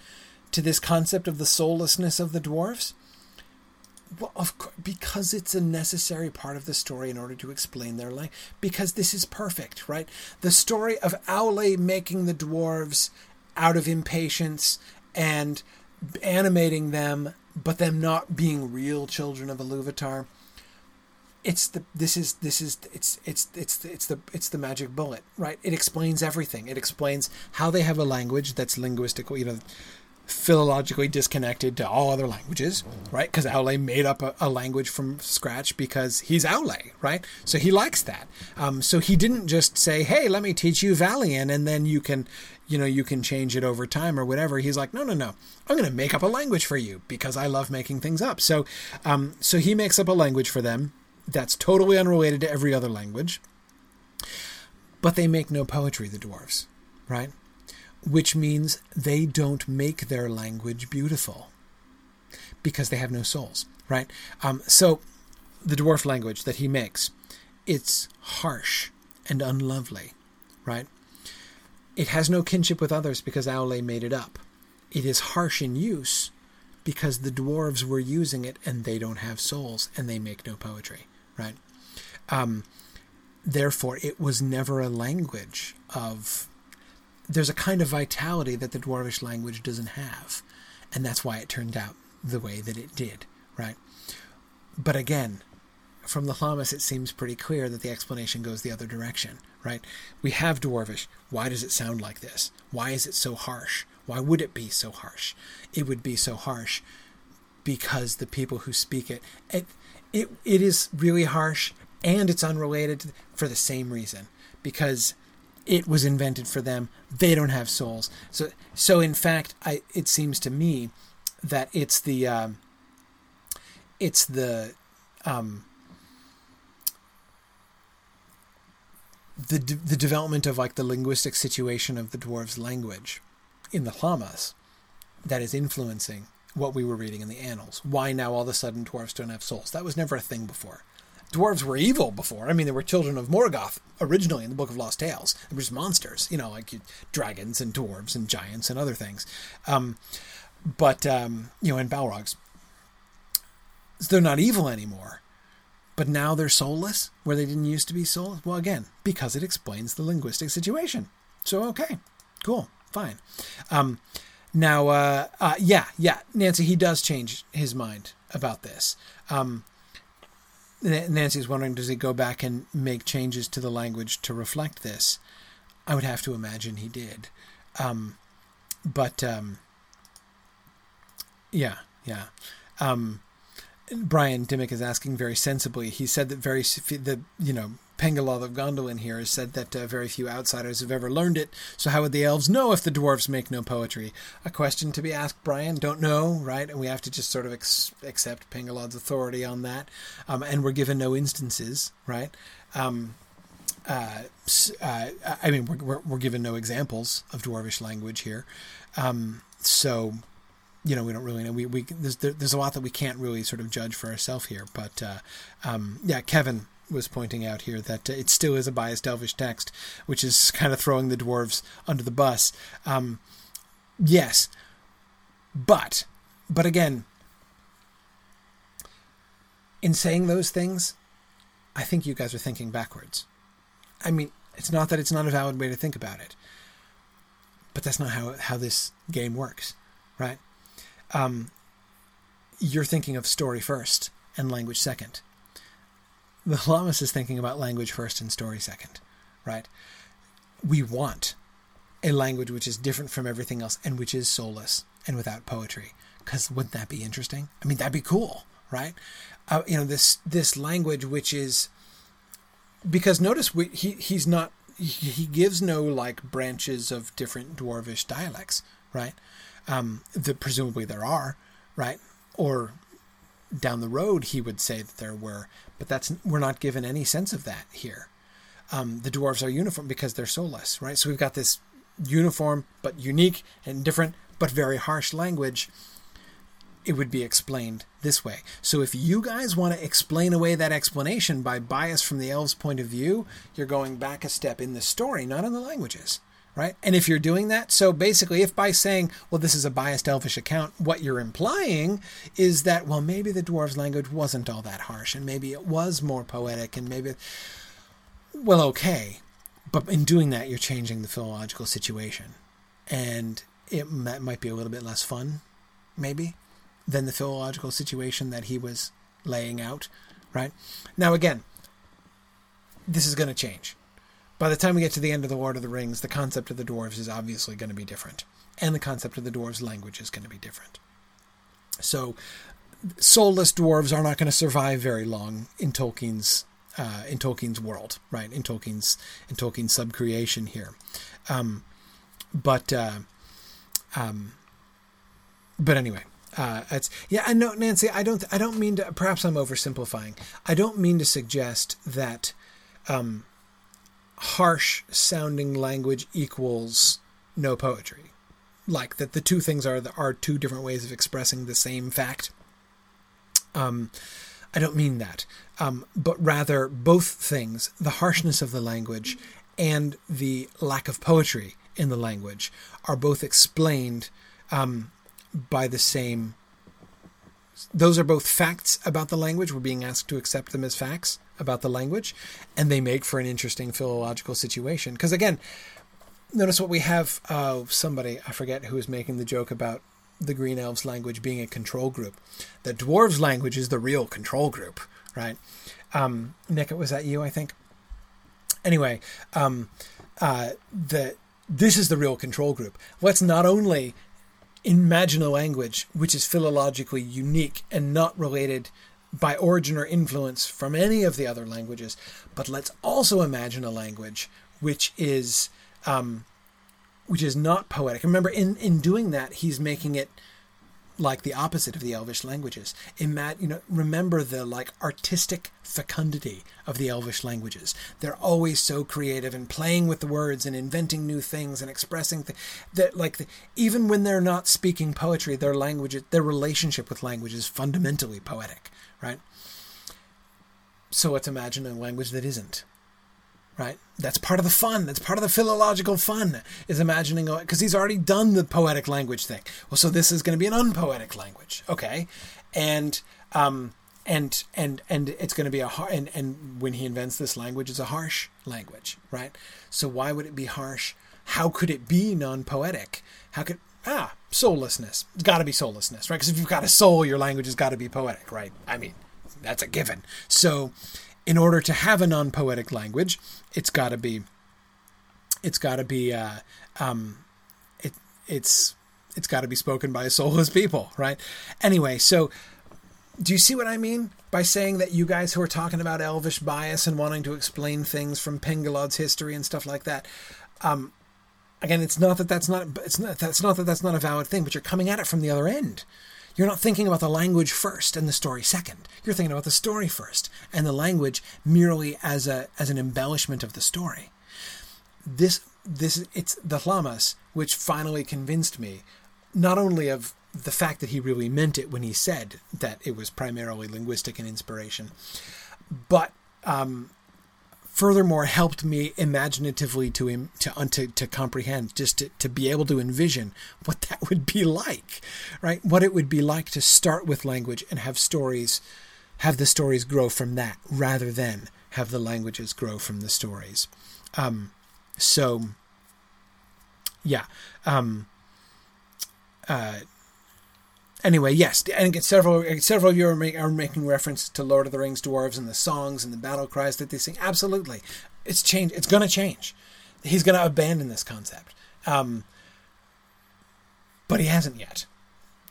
to this concept of the soullessness of the dwarves? Well, of course, because it's a necessary part of the story in order to explain their life. Because this is perfect, right? The story of Aule making the dwarves out of impatience and animating them, but them not being real children of Iluvatar it's the this is this is it's it's it's it's the it's the magic bullet right? It explains everything. It explains how they have a language that's linguistically you know philologically disconnected to all other languages right? Because Aule made up a, a, language from scratch because he's Aule right? So he likes that. Um, so he didn't just say hey let me teach you Valian and then you can you know you can change it over time or whatever. He's like no no no. I'm going to make up a language for you because i love making things up. So um, so he makes up a language for them that's totally unrelated to every other language. but they make no poetry, the dwarves, right? Which means they don't make their language beautiful because they have no souls, right? Um, so the dwarf language that he makes, it's harsh and unlovely, right? It has no kinship with others because Aule made it up. It is harsh in use because the dwarves were using it and they don't have souls and they make no poetry, right? Um, therefore, it was never a language of. There's a kind of vitality that the dwarvish language doesn't have, and that's why it turned out the way that it did, right? But again, from the Lhammas, it seems pretty clear that the explanation goes the other direction, right? We have Dwarvish. Why does it sound like this? Why is it so harsh? Why would it be so harsh? It would be so harsh because the people who speak it, it, it, it is really harsh and it's unrelated for the same reason because it was invented for them. They don't have souls. So, so in fact, I, it seems to me that it's the, um, it's the, um, the the development of like the linguistic situation of the dwarves' language in the Lhammas that is influencing what we were reading in the annals. Why now all of a sudden dwarves don't have souls? That was never a thing before. Dwarves were evil before. I mean, they were children of Morgoth originally in the Book of Lost Tales. They were just monsters, you know, like dragons and dwarves and giants and other things. Um, but um, you know, and Balrogs. So they're not evil anymore but now they're soulless where they didn't used to be soulless? Well, again, because it explains the linguistic situation. So, okay, cool, fine. Um, now, uh, uh, yeah, yeah, Nancy, he does change his mind about this. Um, Nancy's wondering, does he go back and make changes to the language to reflect this? I would have to imagine he did. Um, but, um, yeah, yeah. Um, Brian Dimmick is asking very sensibly. He said that very the you know Pengolod of Gondolin here has said that uh, very few outsiders have ever learned it. So how would the elves know if the dwarves make no poetry? A question to be asked, Brian. Don't know, right? And we have to just sort of ex- accept Pengolod's authority on that. Um, and we're given no instances, right? Um, uh, uh, I mean, we're, we're, we're, given no examples of dwarvish language here. Um, so you know, we don't really know. We, we there's there's a lot that we can't really sort of judge for ourselves here. But uh, um, yeah, Kevin was pointing out here that uh, it still is a biased elvish text, which is kind of throwing the dwarves under the bus. Um, yes, but but again, in saying those things, I think you guys are thinking backwards. I mean, it's not that it's not a valid way to think about it, but that's not how how this game works, right? um, you're thinking of story first and language second. The Lhammas is thinking about language first and story second, right? We want a language which is different from everything else and which is soulless and without poetry. Because wouldn't that be interesting? I mean, that'd be cool, right? Uh, you know, this this language which is because notice we, he he's not he, he gives no like branches of different dwarvish dialects, right? um, that presumably there are, right? Or down the road, he would say that there were, but that's we're not given any sense of that here. Um, the dwarves are uniform because they're soulless, right? So we've got this uniform but unique and different but very harsh language. It would be explained this way. So if you guys want to explain away that explanation by bias from the elves' point of view, you're going back a step in the story, not in the languages right? And if you're doing that, so basically, if by saying, well, this is a biased elfish account, what you're implying is that, well, maybe the dwarves' language wasn't all that harsh, and maybe it was more poetic, and maybe, well, okay. But in doing that, you're changing the philological situation. And it might be a little bit less fun, maybe, than the philological situation that he was laying out, right? Now, again, this is going to change by the time we get to the end of the Lord of the Rings, the concept of the dwarves is obviously going to be different, and the concept of the dwarves' language is going to be different. So, soulless dwarves are not going to survive very long in Tolkien's uh, in Tolkien's world, right? In Tolkien's in Tolkien's subcreation here, um, but uh, um, but anyway, uh, it's yeah. I know, Nancy. I don't. I don't mean to. Perhaps I'm oversimplifying. I don't mean to suggest that. Um, harsh sounding language equals no poetry. Like that the two things are are two different ways of expressing the same fact. Um, I don't mean that, um, but rather both things, the harshness of the language and the lack of poetry in the language, are both explained um, by the same. Those are both facts about the language. We're being asked to accept them as facts about the language, and they make for an interesting philological situation. Because again, notice what we have. Uh, somebody I forget who was making the joke about the Green Elves language being a control group. The Dwarves language is the real control group, right? Um, Nick, was that you? I think. Anyway, um, uh, the this is the real control group. Let's not only imagine a language which is philologically unique and not related by origin or influence from any of the other languages, but let's also imagine a language which is um, which is not poetic. Remember, in in doing that, he's making it like the opposite of the Elvish languages. Ima- you know, remember the like artistic fecundity of the Elvish languages. They're always so creative and playing with the words and inventing new things and expressing things that like the, even when they're not speaking poetry, their language, their relationship with language is fundamentally poetic, right? So let's imagine a language that isn't right? That's part of the fun. That's part of the philological fun is imagining because he's already done the poetic language thing. Well, so this is going to be an unpoetic language, okay? And um, and and and it's going to be a hard and and when he invents this language, it's a harsh language, right? So why would it be harsh? How could it be non-poetic? How could ah soullessness? It's got to be soullessness, right? Because if you've got a soul, your language has got to be poetic, right? I mean, that's a given. So in order to have a non-poetic language, it's got to be it's got to be uh, um, it it's it's got to be spoken by soulless people, right? Anyway, so do you see what I mean by saying that you guys who are talking about elvish bias and wanting to explain things from Pengolod's history and stuff like that? Um, again, it's not that that's not it's not that's not that that's not a valid thing, but you're coming at it from the other end. You're not thinking about the language first and the story second. You're thinking about the story first and the language merely as a as an embellishment of the story. This this it's the Lhammas which finally convinced me not only of the fact that he really meant it when he said that it was primarily linguistic and inspiration, but um, furthermore helped me imaginatively to to to, to comprehend just to, to be able to envision what that would be like right? What it would be like to start with language and have stories have the stories grow from that rather than have the languages grow from the stories. Um, so yeah um, uh, anyway, yes, and several several of you are, make, are, making reference to Lord of the Rings dwarves and the songs and the battle cries that they sing. Absolutely, it's change. It's going to change. He's going to abandon this concept, um, but he hasn't yet.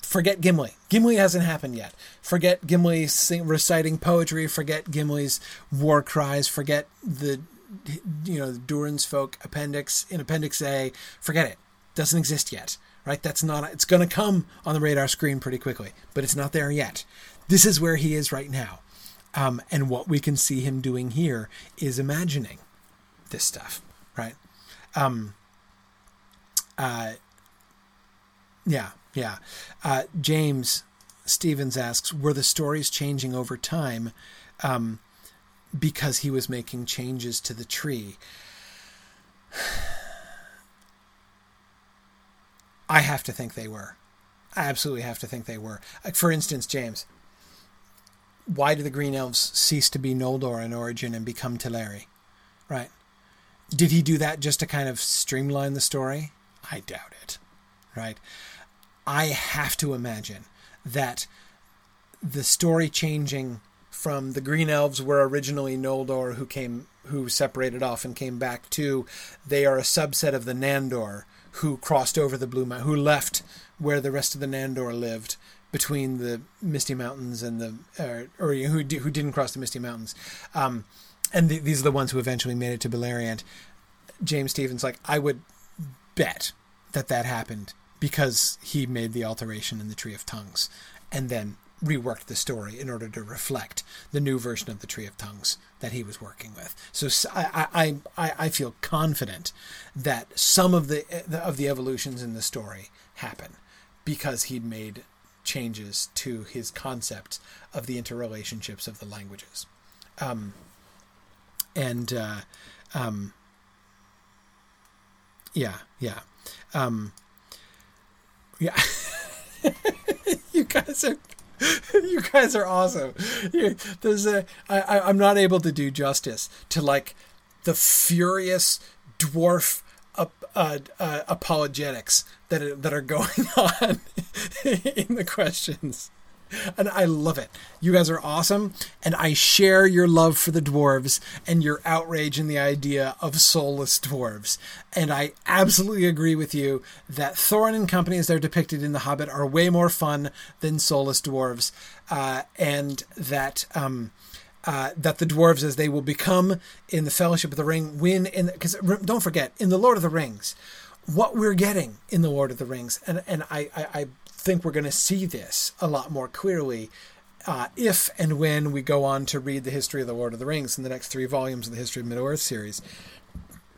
Forget Gimli. Gimli hasn't happened yet. Forget Gimli sing, reciting poetry. Forget Gimli's war cries. Forget the you know the Durin's folk appendix in Appendix A. Forget it. Doesn't exist yet right? That's not, it's going to come on the radar screen pretty quickly, but it's not there yet. This is where he is right now. Um, and what we can see him doing here is imagining this stuff, right? Um, uh, yeah, yeah. Uh, James Stevens asks, were the stories changing over time um, because he was making changes to the tree? I have to think they were. I absolutely have to think they were. Like for instance, James, why do the Green Elves cease to be Noldor in origin and become Teleri? Right? Did he do that just to kind of streamline the story? I doubt it. Right? I have to imagine that the story changing from the Green Elves were originally Noldor who came who separated off and came back to they are a subset of the Nandor who crossed over the Blue Mountain, who left where the rest of the Nandor lived between the Misty Mountains and the, uh, or who who didn't cross the Misty Mountains, um, and the, these are the ones who eventually made it to Beleriand. James Stevens, like I would bet that that happened because he made the alteration in the Tree of Tongues, and then reworked the story in order to reflect the new version of the Tree of Tongues that he was working with. So I, I, I feel confident that some of the of the evolutions in the story happen because he made changes to his concept of the interrelationships of the languages. Um, and uh, um, yeah, yeah, um, yeah. you guys are you guys are awesome. There's a I, I'm not able to do justice to like the furious dwarf uh, uh, uh, apologetics that that are going on in the questions and I love it. You guys are awesome, and I share your love for the dwarves and your outrage in the idea of soulless dwarves. And I absolutely agree with you that Thorin and company, as they're depicted in The Hobbit, are way more fun than soulless dwarves, uh, and that. Um, uh, that the dwarves, as they will become in the Fellowship of the Ring, win in because don't forget in the Lord of the Rings, what we're getting in the Lord of the Rings, and and I I, I think we're going to see this a lot more clearly uh, if and when we go on to read the history of the Lord of the Rings in the next three volumes of the History of Middle Earth series.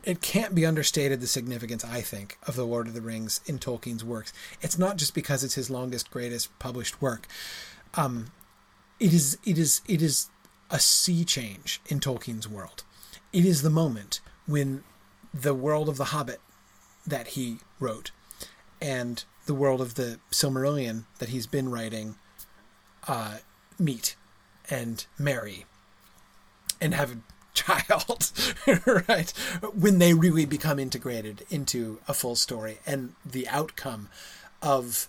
It can't be understated the significance, I think, of the Lord of the Rings in Tolkien's works. It's not just because it's his longest, greatest published work. Um, it is, it is, it is a sea change in Tolkien's world. It is the moment when the world of the Hobbit that he wrote and the world of the Silmarillion that he's been writing uh, meet and marry and have a child, right? When they really become integrated into a full story and the outcome of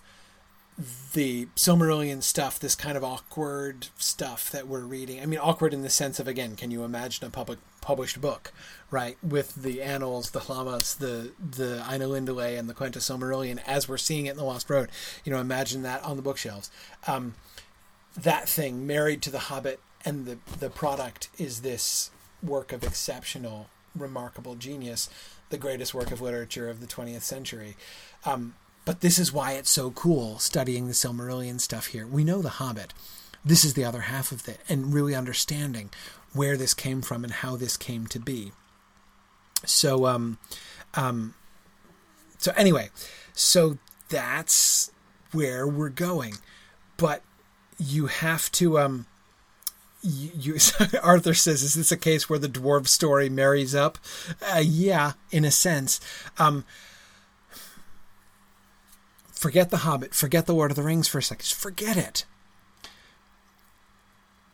the Silmarillion stuff, this kind of awkward stuff that we're reading. I mean, awkward in the sense of, again, can you imagine a public published book, right, with the annals, the Lhammas, the the Ainulindalë, and the Quenta Silmarillion as we're seeing it in the Lost Road. You know, imagine that on the bookshelves. Um, that thing married to the Hobbit, and the the product is this work of exceptional, remarkable genius, the greatest work of literature of the 20th century. Um, but this is why it's so cool studying the Silmarillion stuff here. We know the Hobbit. This is the other half of it, and really understanding where this came from and how this came to be. So, um, um, so anyway, so that's where we're going, but you have to, um, you, you Arthur says, is this a case where the dwarf story marries up? Uh, yeah, in a sense. Um, forget the Hobbit, forget the Lord of the Rings for a second. Just forget it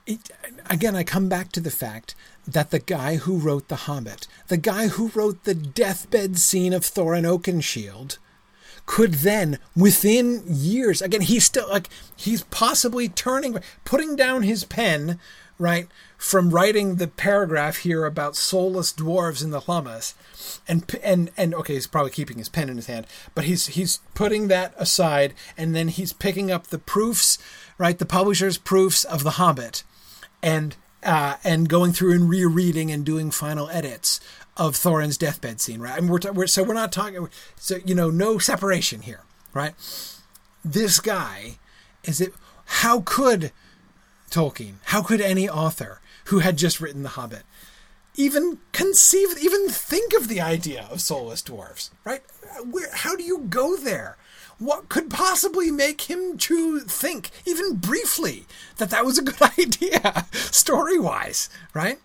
it, again, I come back to the fact that the guy who wrote The Hobbit, the guy who wrote the deathbed scene of Thorin Oakenshield, could then, within years, again, he's still like, he's possibly turning, putting down his pen, right, from writing the paragraph here about soulless dwarves in the Lhammas. And, and, and okay, he's probably keeping his pen in his hand, but he's, he's putting that aside and then he's picking up the proofs, right, the publisher's proofs of The Hobbit and uh, and going through and rereading and doing final edits of Thorin's deathbed scene, right? Mean, we're, we're, so we're not talking, so you know, no separation here, right? This guy is it? How could Tolkien? How could any author who had just written The Hobbit even conceive, even think of the idea of soulless dwarves, right? Where, how do you go there? what could possibly make him to think, even briefly, that that was a good idea, story wise, right?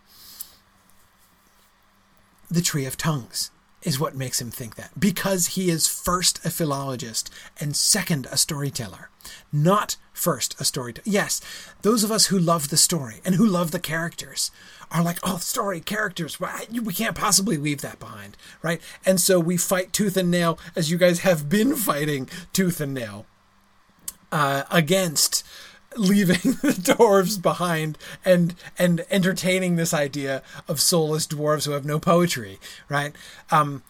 The Tree of Tongues is what makes him think that, because he is first a philologist and second a storyteller, not first a storyteller. Yes, those of us who love the story and who love the characters are like, oh, story, characters, we can't possibly leave that behind, right? And so we fight tooth and nail, as you guys have been fighting tooth and nail, uh, against leaving the dwarves behind and and entertaining this idea of soulless dwarves who have no poetry, right? Um,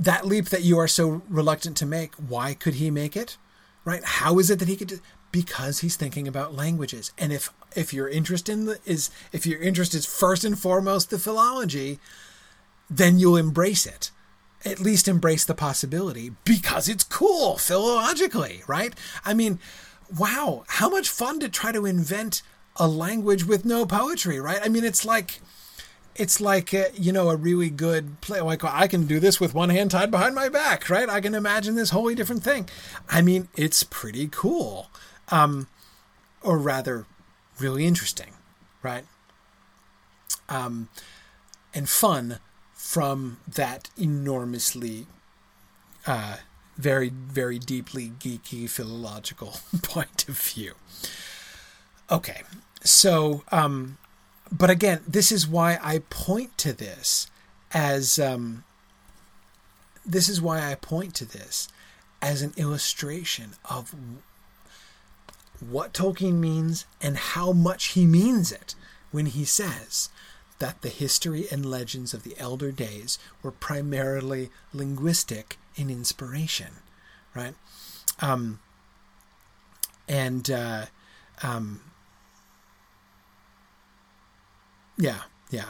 that leap that you are so reluctant to make, why could he make it? Right? How is it that he could do? Because he's thinking about languages. And if if your interest in the is if your interest is first and foremost the philology, then you'll embrace it. At least embrace the possibility because it's cool philologically, right? I mean, wow, how much fun to try to invent a language with no poetry, right? I mean, it's like it's like uh, you know a really good play like i can do this with one hand tied behind my back right? I can imagine this wholly different thing. I mean it's pretty cool um, or rather really interesting right? Um, and fun from that enormously uh, very very deeply geeky philological point of view. Okay so um, but again, this is why I point to this as um, this is why I point to this as an illustration of what Tolkien means and how much he means it when he says that the history and legends of the elder days were primarily linguistic in inspiration, right? Um, and uh, um, Yeah, yeah.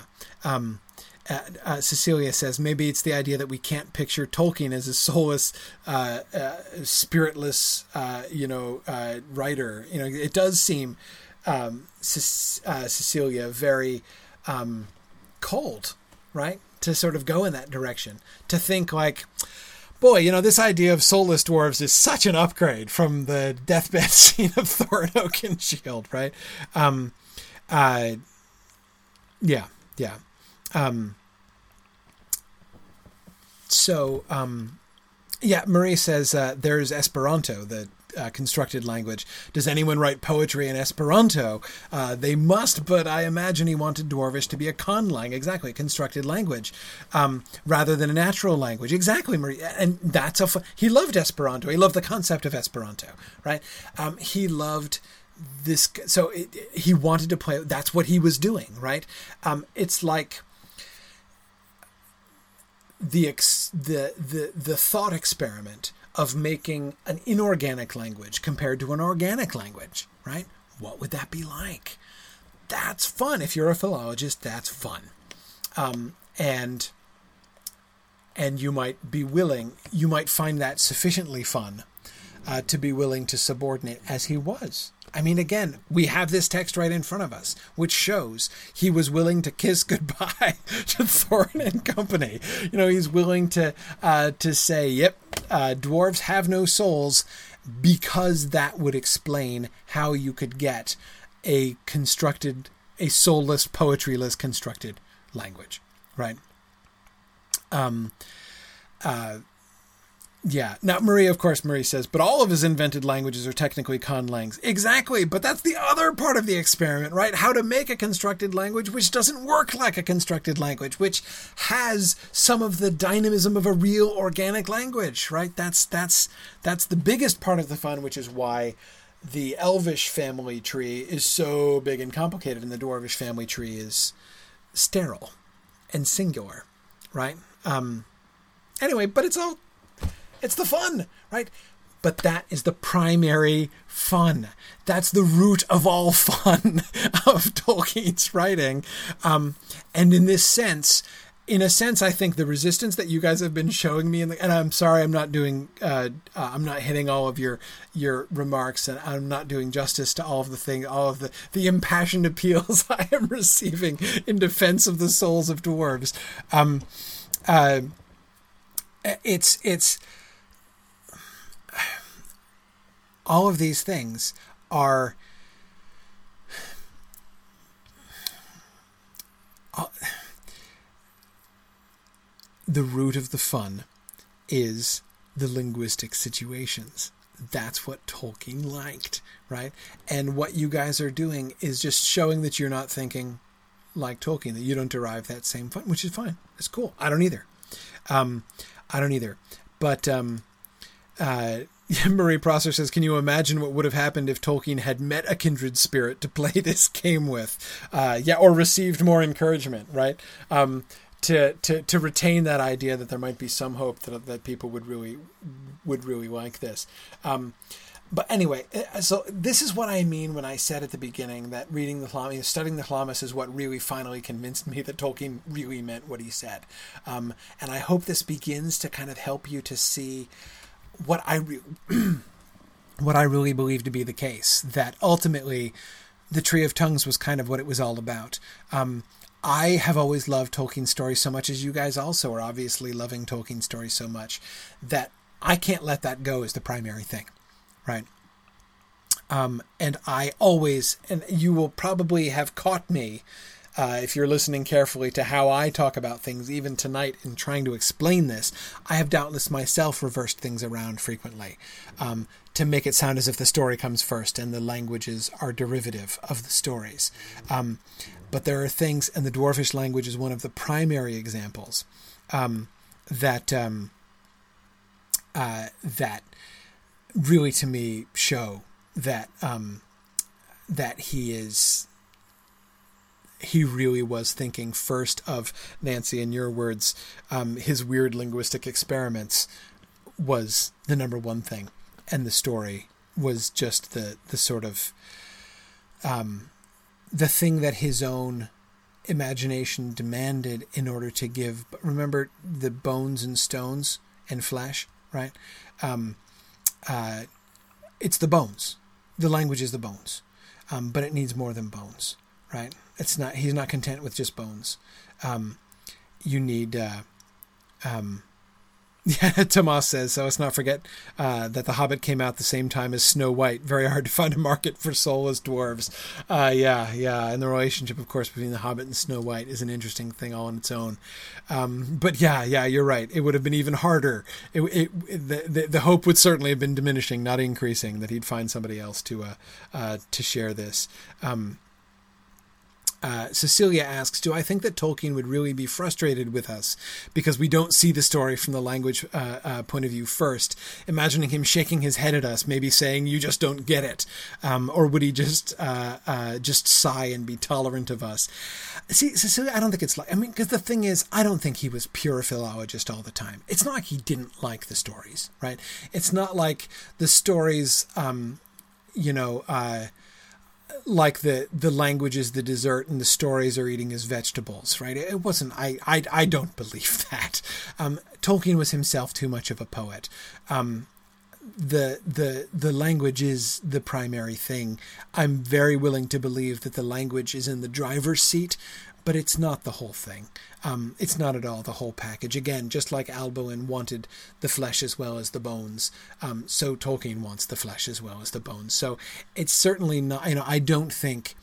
Um, uh, uh, Cecilia says maybe it's the idea that we can't picture Tolkien as a soulless, uh, uh spiritless, uh, you know, uh, writer. You know, it does seem um, Cecilia very um, cold, right? To sort of go in that direction, to think like, boy, you know, this idea of soulless dwarves is such an upgrade from the deathbed scene of Thorin Oakenshield, right? Um, uh, yeah, yeah. Um, so, um, yeah, Marie says uh, there's Esperanto, the uh, constructed language. Does anyone write poetry in Esperanto? Uh, they must, but I imagine he wanted Dwarvish to be a conlang, exactly, a constructed language, um, rather than a natural language. Exactly, Marie. And that's a. He loved Esperanto. He loved the concept of Esperanto, right? Um, he loved this so it, he wanted to play that's what he was doing right um, it's like the ex, the the the thought experiment of making an inorganic language compared to an organic language right? What would that be like? That's fun. If you're a philologist that's fun. Um, and and you might be willing you might find that sufficiently fun uh, to be willing to subordinate as he was I mean, again, we have this text right in front of us, which shows he was willing to kiss goodbye to Thorin and company. You know, he's willing to uh, to say, "Yep, uh, dwarves have no souls," because that would explain how you could get a constructed, a soulless, poetryless constructed language, right? Um, uh, yeah. Now, Marie, of course, Marie says, but all of his invented languages are technically conlangs. Exactly. But that's the other part of the experiment, right? How to make a constructed language which doesn't work like a constructed language, which has some of the dynamism of a real organic language, right? That's, that's, that's the biggest part of the fun, which is why the Elvish family tree is so big and complicated, and the Dwarvish family tree is sterile and singular, right? Um, anyway, but it's all it's the fun, right? But that is the primary fun. That's the root of all fun of Tolkien's writing. Um, and in this sense, in a sense, I think the resistance that you guys have been showing me, the, and I'm sorry, I'm not doing, uh, uh, I'm not hitting all of your your remarks, and I'm not doing justice to all of the thing, all of the the impassioned appeals I am receiving in defense of the souls of dwarves. Um, uh, it's it's all of these things are uh, the root of the fun is the linguistic situations. That's what Tolkien liked, right? And what you guys are doing is just showing that you're not thinking like Tolkien, that you don't derive that same fun, which is fine. It's cool. I don't either. Um, I don't either. But um, uh, Marie Prosser says, "Can you imagine what would have happened if Tolkien had met a kindred spirit to play this game with? Uh, yeah, or received more encouragement, right? Um, to to to retain that idea that there might be some hope that that people would really would really like this." Um, but anyway, uh, so this is what I mean when I said at the beginning that reading the Lhammas, studying the Lhammas is what really finally convinced me that Tolkien really meant what he said. Um, and I hope this begins to kind of help you to see what I re- what I really believe to be the case that ultimately the Tree of Tongues was kind of what it was all about. Um, I have always loved Tolkien stories so much as you guys also are obviously loving Tolkien stories so much that I can't let that go as the primary thing, right? Um, and I always, and you will probably have caught me uh, if you're listening carefully to how I talk about things, even tonight in trying to explain this, I have doubtless myself reversed things around frequently um, to make it sound as if the story comes first and the languages are derivative of the stories. Um, but there are things, and the dwarfish language is one of the primary examples um, that um, uh, that really, to me, show that um, that he is he really was thinking first of Nancy, in your words, um, his weird linguistic experiments was the number one thing, and the story was just the the sort of um, the thing that his own imagination demanded in order to give. Remember the bones and stones and flesh, right? Um, uh, it's the bones. The language is the bones, um, but it needs more than bones, right? It's not. He's not content with just bones. Um, you need. Uh, um, yeah, Tomas says so. Let's not forget uh, that The Hobbit came out the same time as Snow White. Very hard to find a market for soulless dwarves. Uh, yeah, yeah, and the relationship, of course, between The Hobbit and Snow White is an interesting thing all on its own. Um, but yeah, yeah, you're right. It would have been even harder. It, it, the, the, the hope would certainly have been diminishing, not increasing, that he'd find somebody else to uh, uh to share this. Um, uh, Cecilia asks, Do I think that Tolkien would really be frustrated with us because we don't see the story from the language uh, uh, point of view first? Imagining him shaking his head at us, maybe saying, You just don't get it. Um, or would he just uh, uh, just sigh and be tolerant of us? See, Cecilia, I don't think it's like, I mean, because the thing is, I don't think he was pure philologist all the time. It's not like he didn't like the stories, right? It's not like the stories, um, you know, uh, like the the language is the dessert and the stories are eating his vegetables, right? It wasn't. I I, I don't believe that. Um, Tolkien was himself too much of a poet. Um, the the the language is the primary thing. I'm very willing to believe that the language is in the driver's seat, but it's not the whole thing. Um, it's not at all the whole package. Again, just like Alboin wanted the flesh as well as the bones, um, so Tolkien wants the flesh as well as the bones. So it's certainly not. You know, I don't think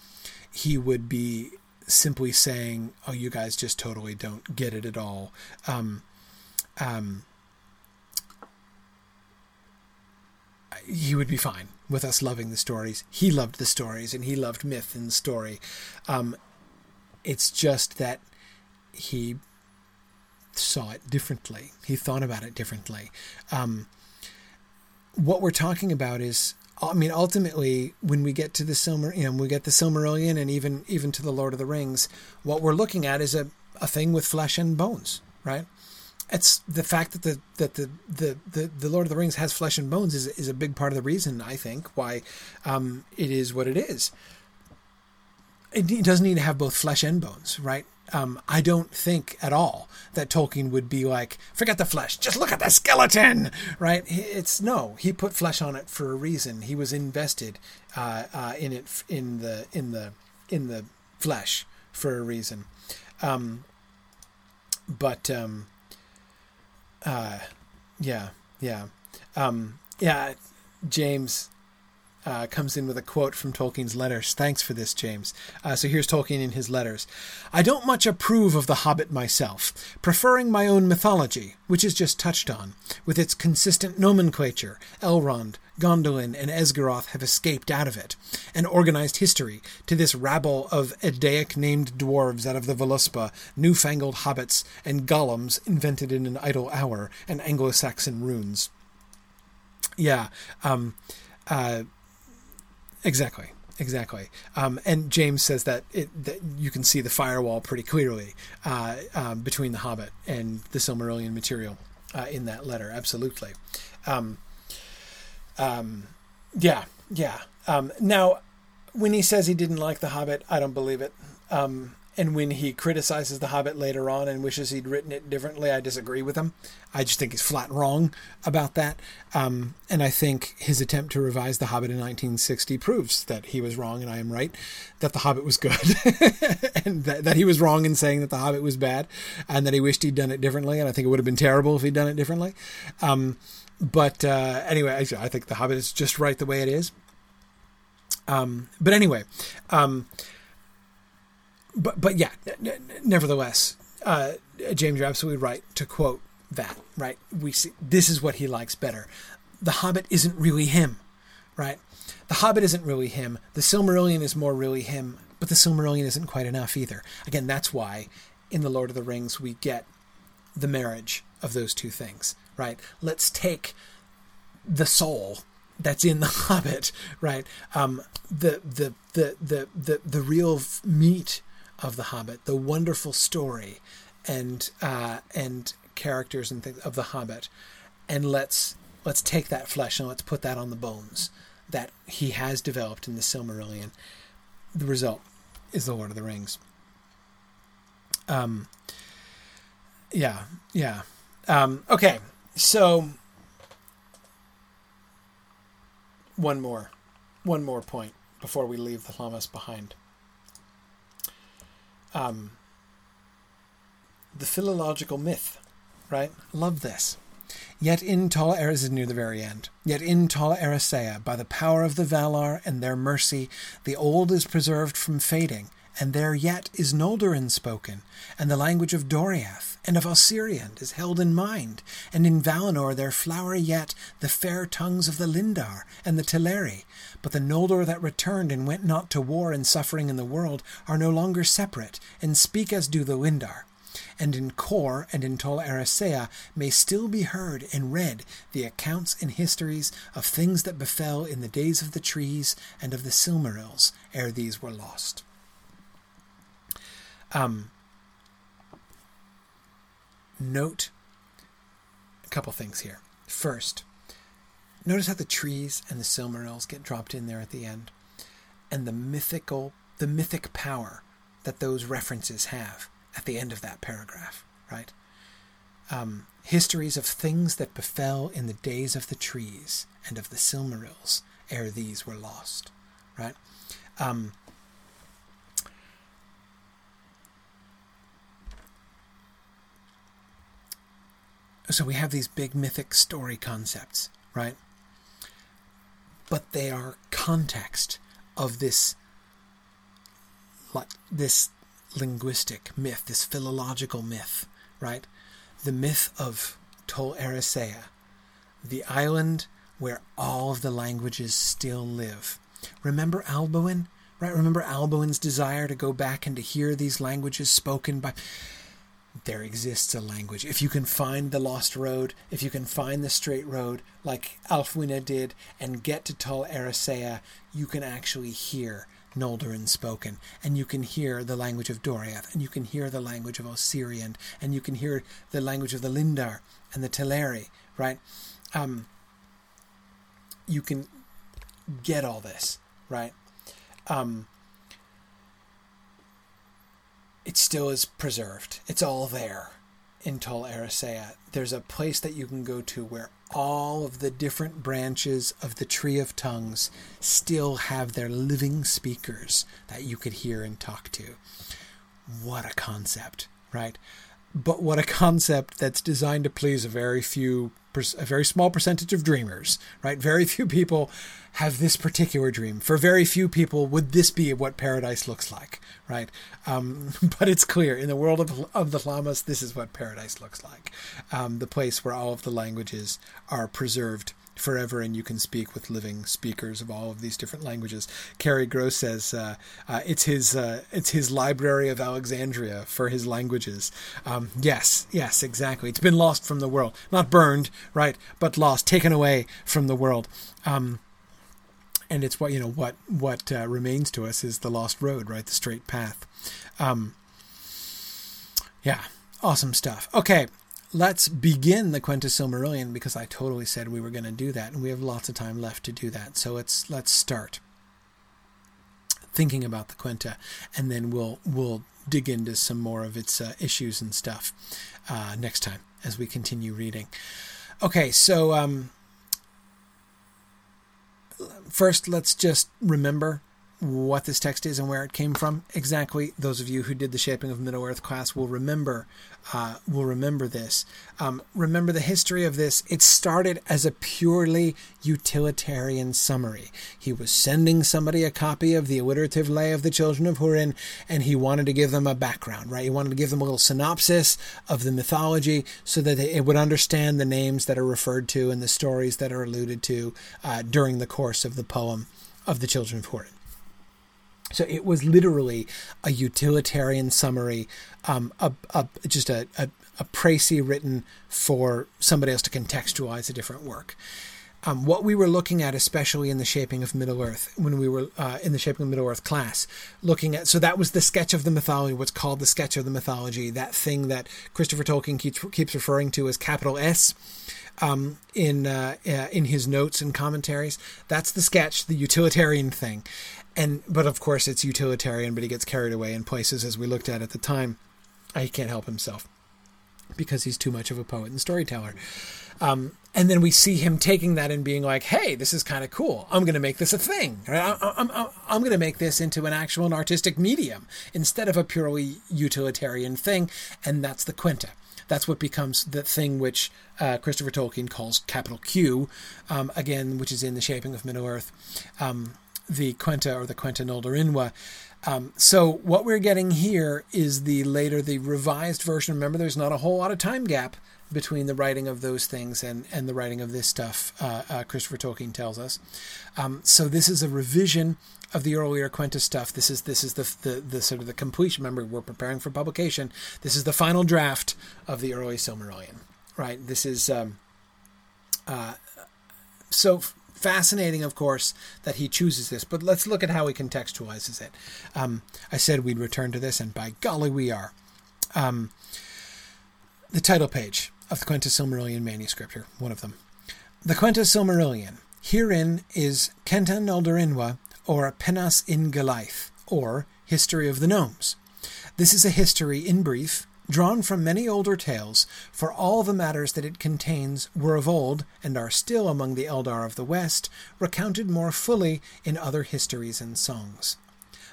he would be simply saying, "Oh, you guys just totally don't get it at all." Um, um, he would be fine with us loving the stories. He loved the stories, and he loved myth and story. Um, it's just that he saw it differently. He thought about it differently. Um, what we're talking about is, I mean, ultimately, when we get to the Silmar, you know, we get the Silmarillion, and even even to the Lord of the Rings, what we're looking at is a, a thing with flesh and bones, right? It's the fact that the that the, the, the, the Lord of the Rings has flesh and bones is is a big part of the reason I think why um, it is what it is it doesn't need to have both flesh and bones, right? Um, I don't think at all that Tolkien would be like, forget the flesh, just look at the skeleton, right? It's no, he put flesh on it for a reason. He was invested uh, uh, in it in the in the in the flesh for a reason. Um, but um, uh, yeah, yeah, um, yeah. James uh, comes in with a quote from Tolkien's letters. Thanks for this, James. Uh, so here's Tolkien in his letters. I don't much approve of The Hobbit myself, preferring my own mythology, which is just touched on, with its consistent nomenclature. Elrond, Gondolin, and Esgaroth have escaped out of it, and organized history to this rabble of Eddaic named dwarves out of the Voluspa, newfangled hobbits, and gollums invented in an idle hour, and Anglo Saxon runes. Yeah, um, uh, Exactly. Exactly. Um, and James says that, it, that you can see the firewall pretty clearly uh, um, between the Hobbit and the Silmarillion material uh, in that letter. Absolutely. Um, um yeah. Yeah. Um, now, when he says he didn't like the Hobbit, I don't believe it. Um, and when he criticizes The Hobbit later on and wishes he'd written it differently, I disagree with him. I just think he's flat wrong about that. Um, and I think his attempt to revise The Hobbit in 1960 proves that he was wrong and I am right, that The Hobbit was good, and that, that, he was wrong in saying that The Hobbit was bad, and that he wished he'd done it differently. And I think it would have been terrible if he'd done it differently. Um, but uh, anyway, I, I, think The Hobbit is just right the way it is. Um, but anyway, um, but but yeah, nevertheless, uh, James, you're absolutely right to quote that. Right, we see this is what he likes better. The Hobbit isn't really him, right? The Hobbit isn't really him. The Silmarillion is more really him, but the Silmarillion isn't quite enough either. Again, that's why in the Lord of the Rings we get the marriage of those two things, right? Let's take the soul that's in the Hobbit, right? Um, the, the the the the the real meat of The Hobbit, the wonderful story and uh, and characters and things of The Hobbit, and let's let's take that flesh and let's put that on the bones that he has developed in the Silmarillion. The result is the Lord of the Rings. Um. Yeah. Yeah. Um, okay. So one more, one more point before we leave the Lhammas behind. Um, the philological myth, right? Love this. Yet in Tol Eressëa is near the very end. Yet in Tol Eressëa, by the power of the Valar and their mercy, the old is preserved from fading, and there yet is Noldorin spoken, and the language of Doriath and of Osiriand is held in mind, and in Valinor there flower yet the fair tongues of the Lindar and the Teleri, but the Noldor that returned and went not to war and suffering in the world are no longer separate, and speak as do the Lindar. And in Kor and in Tol Eressëa may still be heard and read the accounts and histories of things that befell in the days of the trees and of the Silmarils ere these were lost. Um, note a couple things here. First, notice how the trees and the Silmarils get dropped in there at the end, and the mythical, the mythic power that those references have at the end of that paragraph, right? Um, histories of things that befell in the days of the trees and of the Silmarils ere these were lost, right? Um, so we have these big mythic story concepts, right? But they are context of this like this linguistic myth, this philological myth, right? The myth of Tol Eressëa, the island where all of the languages still live. Remember Alboin? Right? Remember Alboin's desire to go back and to hear these languages spoken by there exists a language. If you can find the lost road, if you can find the straight road, like Ælfwine did, and get to Tol Eressëa, you can actually hear Noldorin spoken, and you can hear the language of Doriath, and you can hear the language of Osiriand, and you can hear the language of the Lindar and the Teleri, right? Um, you can get all this, right? Um, it still is preserved. It's all there in Tol Eressëa. There's a place that you can go to where all of the different branches of the Tree of Tongues still have their living speakers that you could hear and talk to. What a concept, right? But what a concept that's designed to please a very few, a very small percentage of dreamers, right? Very few people have this particular dream. For very few people, would this be what paradise looks like, right? Um, but it's clear in the world of, of the Lhammas, this is what paradise looks like um, the place where all of the languages are preserved forever and you can speak with living speakers of all of these different languages. Carrie Gross says uh, uh, it's his uh, it's his library of Alexandria for his languages. Um, yes, yes, exactly. It's been lost from the world, not burned, right, but lost, taken away from the world. Um, and it's what you know what what uh, remains to us is the lost road, right? The straight path. Um, yeah, awesome stuff. Okay, let's begin the Quenta Silmarillion because I totally said we were going to do that, and we have lots of time left to do that. So let's let's start thinking about the Quenta, and then we'll we'll dig into some more of its uh, issues and stuff uh, next time as we continue reading. Okay, so um, first let's just remember what this text is and where it came from exactly. Those of you who did the Shaping of Middle Earth class will remember uh, will remember this. Um, remember the history of this. It started as a purely utilitarian summary. He was sending somebody a copy of the alliterative lay of the children of Hurin, and he wanted to give them a background. Right? He wanted to give them a little synopsis of the mythology so that they, it would understand the names that are referred to and the stories that are alluded to uh, during the course of the poem of the children of Hurin. So it was literally a utilitarian summary, um, a, a, just a, a, a précis written for somebody else to contextualize a different work. Um, what we were looking at, especially in the shaping of Middle Earth, when we were uh, in the shaping of Middle Earth class, looking at so that was the sketch of the mythology, what's called the sketch of the mythology, that thing that Christopher Tolkien keeps keeps referring to as capital S um, in uh, uh, in his notes and commentaries. That's the sketch, the utilitarian thing, and but of course it's utilitarian, but he gets carried away in places as we looked at at the time. He can't help himself because he's too much of a poet and storyteller. Um, and then we see him taking that and being like, "Hey, this is kind of cool. I'm going to make this a thing. I'm, I'm, I'm going to make this into an actual and artistic medium instead of a purely utilitarian thing." And that's the Quenta. That's what becomes the thing which uh, Christopher Tolkien calls capital Q, um, again, which is in the shaping of Middle Earth. Um, the Quenta or the Quenta Noldorinwa. Um, so what we're getting here is the later, the revised version. Remember, there's not a whole lot of time gap between the writing of those things and, and the writing of this stuff, uh, uh, Christopher Tolkien tells us. Um, so this is a revision of the earlier Quenta stuff. This is this is the, the, the sort of the completion. Remember, we're preparing for publication. This is the final draft of the early Silmarillion, right? This is um, uh, so fascinating, of course, that he chooses this, but let's look at how he contextualizes it. Um, I said we'd return to this, and by golly, we are. Um, the title page of the Quenta Silmarillion manuscript here, one of them. The Quenta Silmarillion. Herein is Kentan Noldorinwa, or Penas in Galaith, or History of the Gnomes. This is a history, in brief, drawn from many older tales, for all the matters that it contains were of old, and are still among the Eldar of the West, recounted more fully in other histories and songs.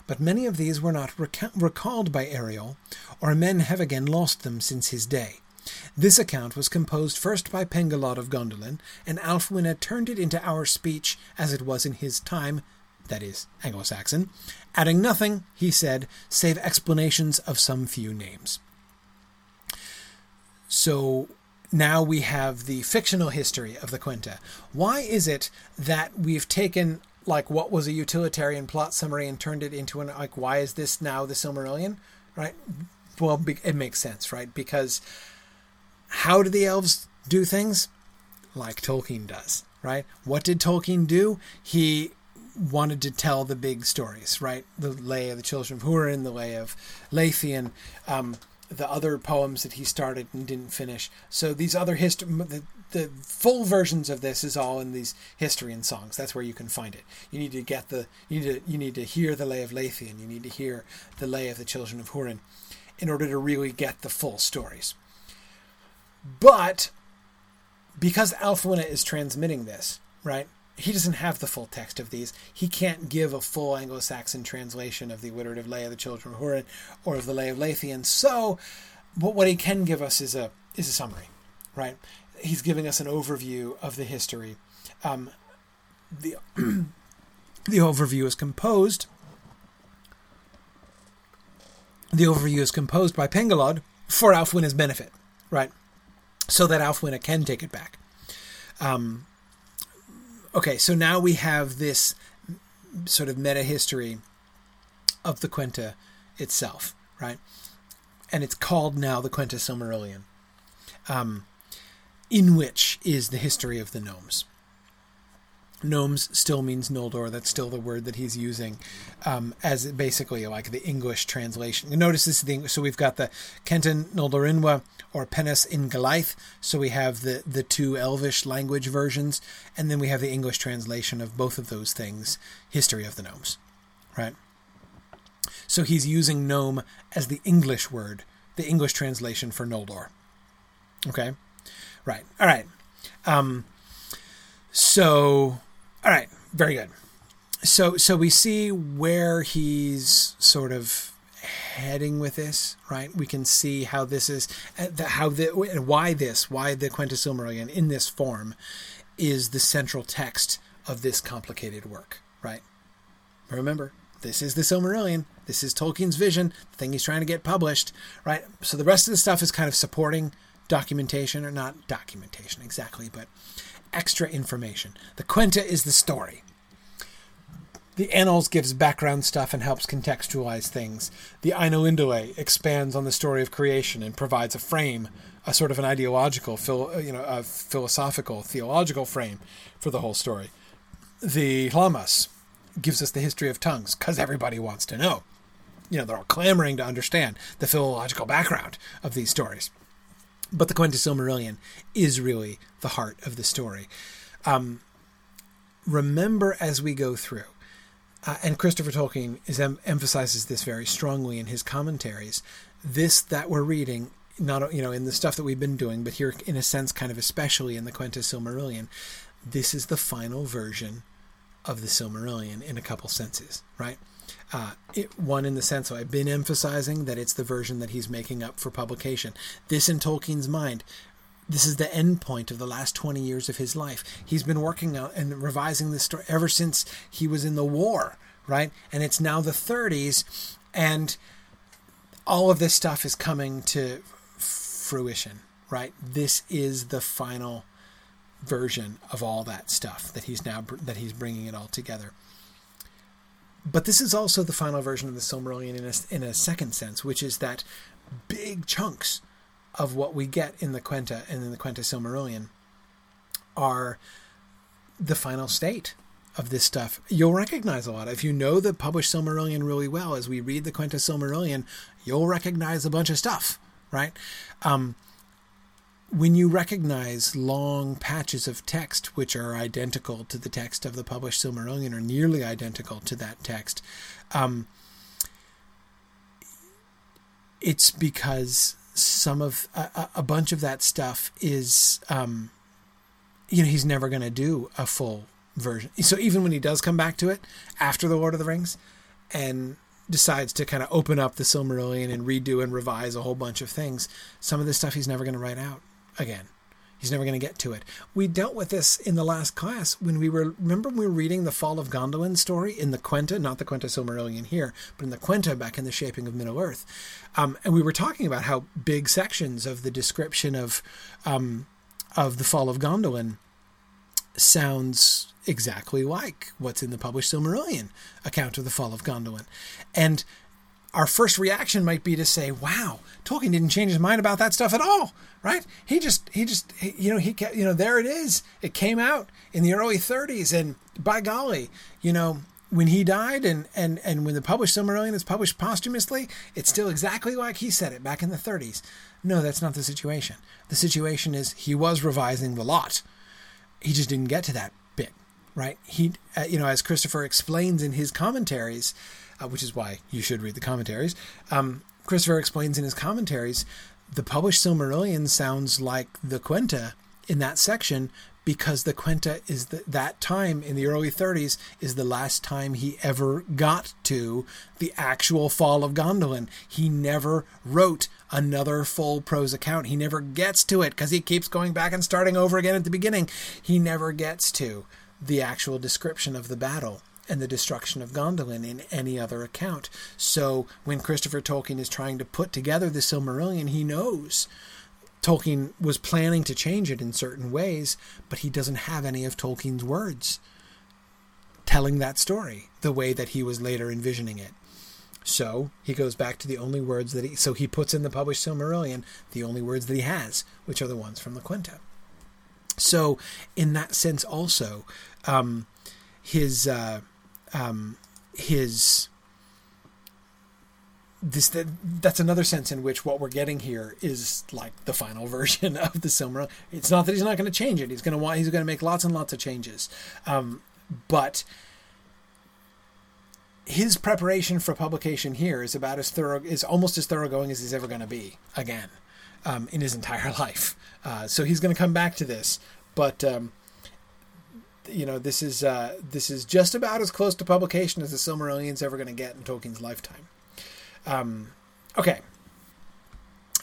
But many of these were not recalled by Eriol, or men have again lost them since his day. This account was composed first by Pengolod of Gondolin, and Ælfwine turned it into our speech as it was in his time, that is, Anglo Saxon, adding nothing, he said, save explanations of some few names. So now we have the fictional history of the Quenta. Why is it that we've taken like what was a utilitarian plot summary and turned it into an like why is this now the Silmarillion? Right? Well, it makes sense, right? Because how do the elves do things? Like Tolkien does, right? What did Tolkien do? He wanted to tell the big stories, right? The lay of the children of Hurin, the lay of Leithian. Um, the other poems that he started and didn't finish. So these other history, the, the full versions of this is all in these history and songs. That's where you can find it. You need to get the you need to you need to hear the lay of Leithian. You need to hear the lay of the children of Hurin, in order to really get the full stories. But because Ælfwine is transmitting this, right? He doesn't have the full text of these. He can't give a full Anglo-Saxon translation of the alliterative lay of the children of Hurin or of the lay of Leithian. So, but what he can give us is a is a summary, right? He's giving us an overview of the history. Um, the the overview is composed. The overview is composed by Pengolod for Ælfwine's benefit, right? So that Ælfwine can take it back. Um, Okay, so now we have this sort of meta history of the Quenta itself, right? And it's called now the Quenta Silmarillion, um, in which is the history of the gnomes. Gnomes still means Noldor. That's still the word that he's using um, as basically like the English translation. You notice this is the so we've got the Kenton Noldorinwa or Penis in Galaith. So we have the the two Elvish language versions, and then we have the English translation of both of those things. History of the gnomes, right? So he's using gnome as the English word, the English translation for Noldor. Okay? Right. All right. Um, so, all right. Very good. So, so we see where he's sort of heading with this, right? We can see how this is, uh, how the, why this, why the Quenta Silmarillion in this form is the central text of this complicated work, right? Remember, this is the Silmarillion. This is Tolkien's vision, the thing he's trying to get published, right? So the rest of the stuff is kind of supporting documentation, or not documentation exactly, but extra information. The Quenta is the story. The Annals gives background stuff and helps contextualize things. The Ainulindalë expands on the story of creation and provides a frame, a sort of an ideological, you know, a philosophical, theological frame for the whole story. The Lhammas gives us the history of tongues because everybody wants to know. You know, they're all clamoring to understand the philological background of these stories. But the Quenta Silmarillion is really the heart of the story. Um, remember as we go through, uh, and Christopher Tolkien is em- emphasizes this very strongly in his commentaries. This that we're reading, not you know, in the stuff that we've been doing, but here in a sense, kind of especially in the Quenta Silmarillion, this is the final version of the Silmarillion in a couple senses, right? Uh, it, one in the sense of I've been emphasizing that it's the version that he's making up for publication. This in Tolkien's mind, this is the end point of the last 20 years of his life. He's been working out and revising this story ever since he was in the war, right? And it's now the 30s, and all of this stuff is coming to fruition, right? This is the final version of all that stuff that he's now that he's bringing it all together. But this is also the final version of the Silmarillion in a, in a second sense, which is that big chunks of what we get in the Quenta and in the Quenta Silmarillion are the final state of this stuff. You'll recognize a lot. If you know the published Silmarillion really well, as we read the Quenta Silmarillion, you'll recognize a bunch of stuff, right? Um, when you recognize long patches of text which are identical to the text of the published Silmarillion or nearly identical to that text, um, it's because some of a, a, bunch of that stuff is, um, you know, he's never going to do a full version. So even when he does come back to it after the Lord of the Rings, and decides to kind of open up the Silmarillion and redo and revise a whole bunch of things, some of this stuff he's never going to write out again. He's never going to get to it. We dealt with this in the last class when we were, remember we were reading the Fall of Gondolin story in the Quenta, not the Quenta Silmarillion here, but in the Quenta back in the Shaping of Middle Earth. Um, and we were talking about how big sections of the description of, um, of the Fall of Gondolin sounds exactly like what's in the published Silmarillion account of the Fall of Gondolin. And our first reaction might be to say, "Wow, Tolkien didn't change his mind about that stuff at all, right? He just, he just, he, you know, he, kept, you know, there it is. It came out in the early 30s, and by golly, you know, when he died, and and and when the published Silmarillion is published posthumously, it's still exactly like he said it back in the 30s. No, that's not the situation. The situation is he was revising the lot. He just didn't get to that bit, right? He, uh, you know, as Christopher explains in his commentaries uh, which is why you should read the commentaries. Um, Christopher explains in his commentaries the published Silmarillion sounds like the Quenta in that section because the Quenta is the, that time in the early 30s is the last time he ever got to the actual fall of Gondolin. He never wrote another full prose account. He never gets to it because he keeps going back and starting over again at the beginning. He never gets to the actual description of the battle and the destruction of Gondolin in any other account. So when Christopher Tolkien is trying to put together the Silmarillion, he knows Tolkien was planning to change it in certain ways, but he doesn't have any of Tolkien's words telling that story the way that he was later envisioning it. So he goes back to the only words that he so he puts in the published Silmarillion the only words that he has, which are the ones from the Quenta. So in that sense, also, um, his uh, um, his this that, that's another sense in which what we're getting here is like the final version of the Silmarillion. It's not that he's not going to change it. He's going to want. He's going to make lots and lots of changes, um, but his preparation for publication here is about as thorough, is almost as thoroughgoing as he's ever going to be again um, in his entire life. Uh, so he's going to come back to this, but um, you know this is uh, this is just about as close to publication as the Silmarillion's ever going to get in Tolkien's lifetime. Um, okay,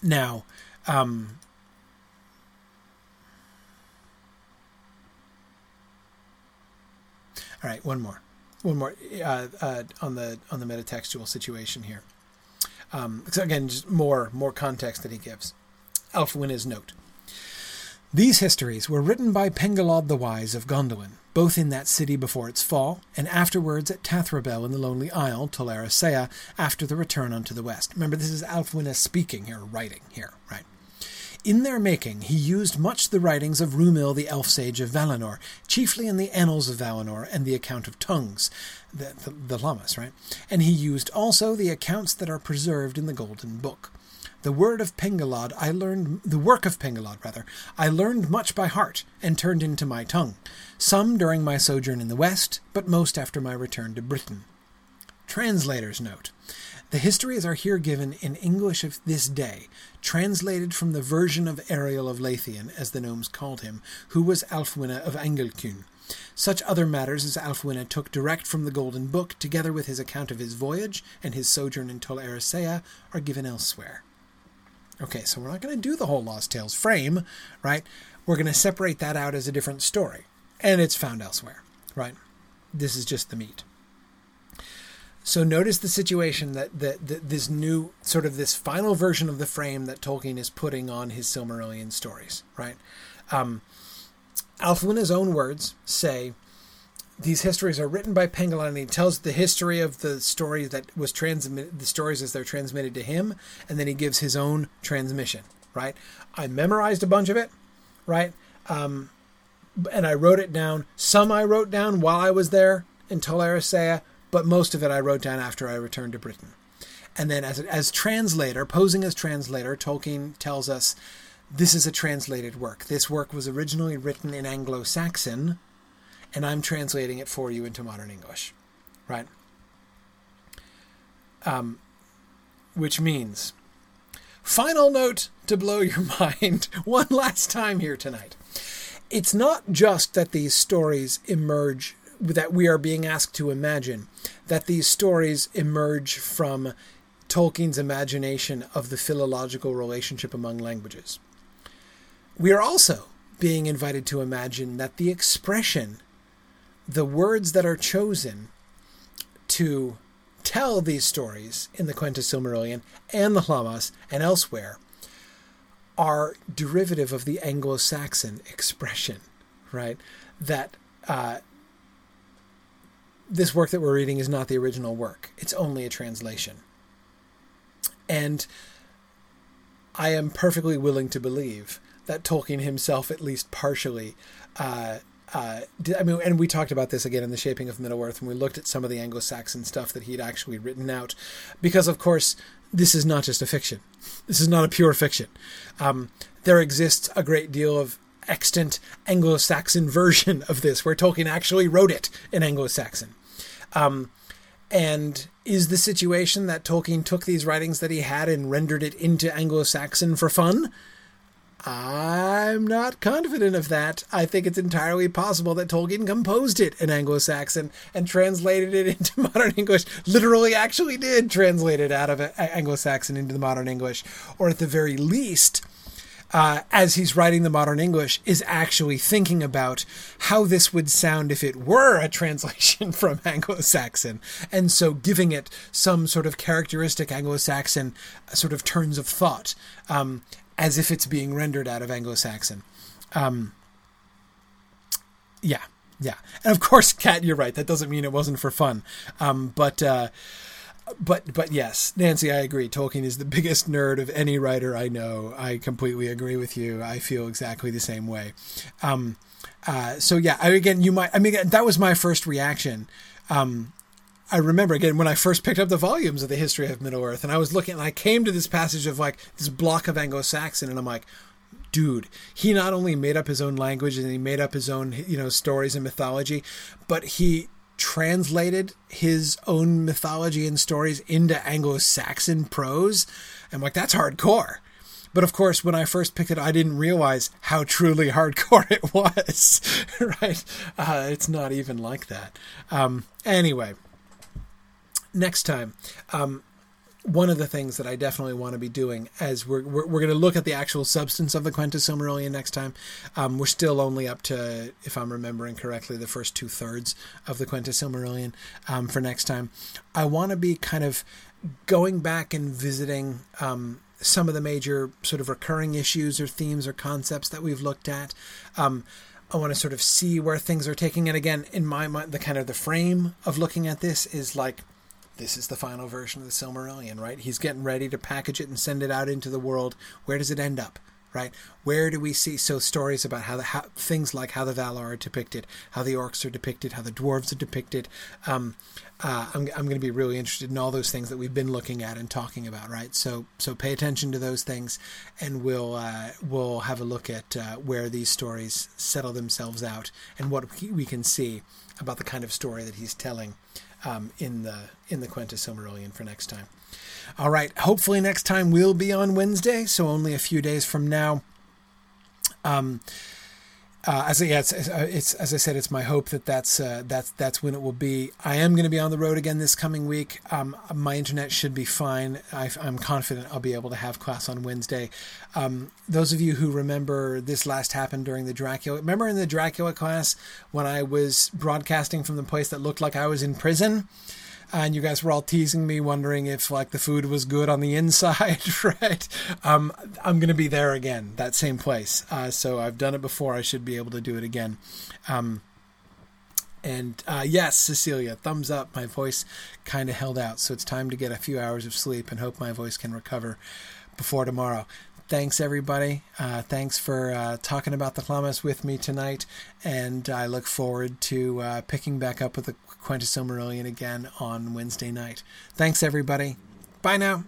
now. Um, all right, one more one more uh, uh, on the on the metatextual situation here. Um, so again, just more more context that he gives. Ælfwine note. These histories were written by Pengolod the Wise of Gondolin, both in that city before its fall, and afterwards at Tavrobel in the Lonely Isle, Tol Eressëa, after the return unto the west. Remember, this is Ælfwine speaking here, writing here, right? In their making, he used much the writings of Rumil the elf sage of Valinor, chiefly in the Annals of Valinor and the account of tongues, the, the, the Lhammas, right? And he used also the accounts that are preserved in the Golden Book. The word of Pengolod I learned the work of Pengolod rather, I learned much by heart, and turned into my tongue, some during my sojourn in the West, but most after my return to Britain. Translator's note. The histories are here given in English of this day, translated from the version of Eriol of Leithian, as the gnomes called him, who was Ælfwine of Angelcynn. Such other matters as Ælfwine took direct from the Golden Book, together with his account of his voyage and his sojourn in Tol Eressëa, are given elsewhere. Okay, so we're not going to do the whole Lost Tales frame, right? We're going to separate that out as a different story, and it's found elsewhere, right? This is just the meat. So notice the situation that, that, that, this new sort of this final version of the frame that Tolkien is putting on his Silmarillion stories, right? Um, Ælfwine's own words say these histories are written by Pengolod, and he tells the history of the story that was transmitted, the stories as they're transmitted to him, and then he gives his own transmission, right? I memorized a bunch of it, right? Um, and I wrote it down. Some I wrote down while I was there in Tol Eressëa, but most of it I wrote down after I returned to Britain. And then, as, as translator, posing as translator, Tolkien tells us this is a translated work. This work was originally written in Anglo Saxon, and I'm translating it for you into modern English. Right? Um, which means, final note to blow your mind one last time here tonight. It's not just that these stories emerge that we are being asked to imagine that these stories emerge from Tolkien's imagination of the philological relationship among languages. We are also being invited to imagine that the expression, the words that are chosen to tell these stories in the Quenta Silmarillion and the Lhammas and elsewhere, are derivative of the Anglo Saxon expression, right? That uh, this work that we're reading is not the original work, it's only a translation. And I am perfectly willing to believe that Tolkien himself, at least partially, uh, uh, did, I mean, and we talked about this again in the Shaping of Middle Earth, and we looked at some of the Anglo-Saxon stuff that he'd actually written out, because of course this is not just a fiction. This is not a pure fiction. Um, there exists a great deal of extant Anglo-Saxon version of this, where Tolkien actually wrote it in Anglo-Saxon. Um, and is the situation that Tolkien took these writings that he had and rendered it into Anglo Saxon for fun? I'm not confident of that. I think it's entirely possible that Tolkien composed it in Anglo Saxon and translated it into modern English. Literally, actually did translate it out of Anglo Saxon into the modern English. Or at the very least, uh, as he's writing the modern English, is actually thinking about how this would sound if it were a translation from Anglo Saxon. And so giving it some sort of characteristic Anglo Saxon uh, sort of turns of thought, um, as if it's being rendered out of Anglo Saxon. Um, yeah, yeah. And of course, Kat, you're right. That doesn't mean it wasn't for fun. Um, but. Uh, but but yes, Nancy, I agree. Tolkien is the biggest nerd of any writer I know. I completely agree with you. I feel exactly the same way. Um, uh, so yeah, I, again, you might. I mean, that was my first reaction. Um, I remember again when I first picked up the volumes of the history of Middle Earth, and I was looking, and I came to this passage of like this block of Anglo-Saxon, and I'm like, dude, he not only made up his own language and he made up his own, you know, stories and mythology, but he translated his own mythology and stories into Anglo-Saxon prose. I'm like, that's hardcore. But of course, when I first picked it, I didn't realize how truly hardcore it was. right? Uh, it's not even like that. Um, anyway, next time. Um, one of the things that I definitely want to be doing as we're we're, we're going to look at the actual substance of the Quenta Silmarillion next time. Um, we're still only up to, if I'm remembering correctly, the first two thirds of the Quenta Silmarillion um, for next time. I want to be kind of going back and visiting um, some of the major sort of recurring issues or themes or concepts that we've looked at. Um, I want to sort of see where things are taking. And again, in my mind, the kind of the frame of looking at this is like this is the final version of the Silmarillion, right? He's getting ready to package it and send it out into the world. Where does it end up? Right? Where do we see so stories about how the how, things like how the Valar are depicted, how the orcs are depicted, how the dwarves are depicted? Um, uh, I'm I'm going to be really interested in all those things that we've been looking at and talking about, right? So so pay attention to those things, and we'll uh, we'll have a look at uh, where these stories settle themselves out and what we can see about the kind of story that he's telling um, in the in the Quenta Silmarillion for next time. All right, hopefully next time we'll be on Wednesday, so only a few days from now. Um, uh, as yeah, it's, it's, as I said, it's my hope that that's uh, that's that's when it will be. I am going to be on the road again this coming week. Um, my internet should be fine. I, am confident I'll be able to have class on Wednesday. Um, those of you who remember this last happened during the Dracula. Remember in the Dracula class when I was broadcasting from the place that looked like I was in prison and you guys were all teasing me, wondering if like the food was good on the inside, right? Um, I'm to be there again, that same place. Uh, so I've done it before. I should be able to do it again. Um, and uh, yes, Cecilia, thumbs up. My voice kind of held out, so it's time to get a few hours of sleep and hope my voice can recover before tomorrow thanks everybody. Uh, thanks for uh, talking about the Lhammas with me tonight, and I look forward to uh, picking back up with the Quenta Silmarillion again on Wednesday night. Thanks everybody. Bye now.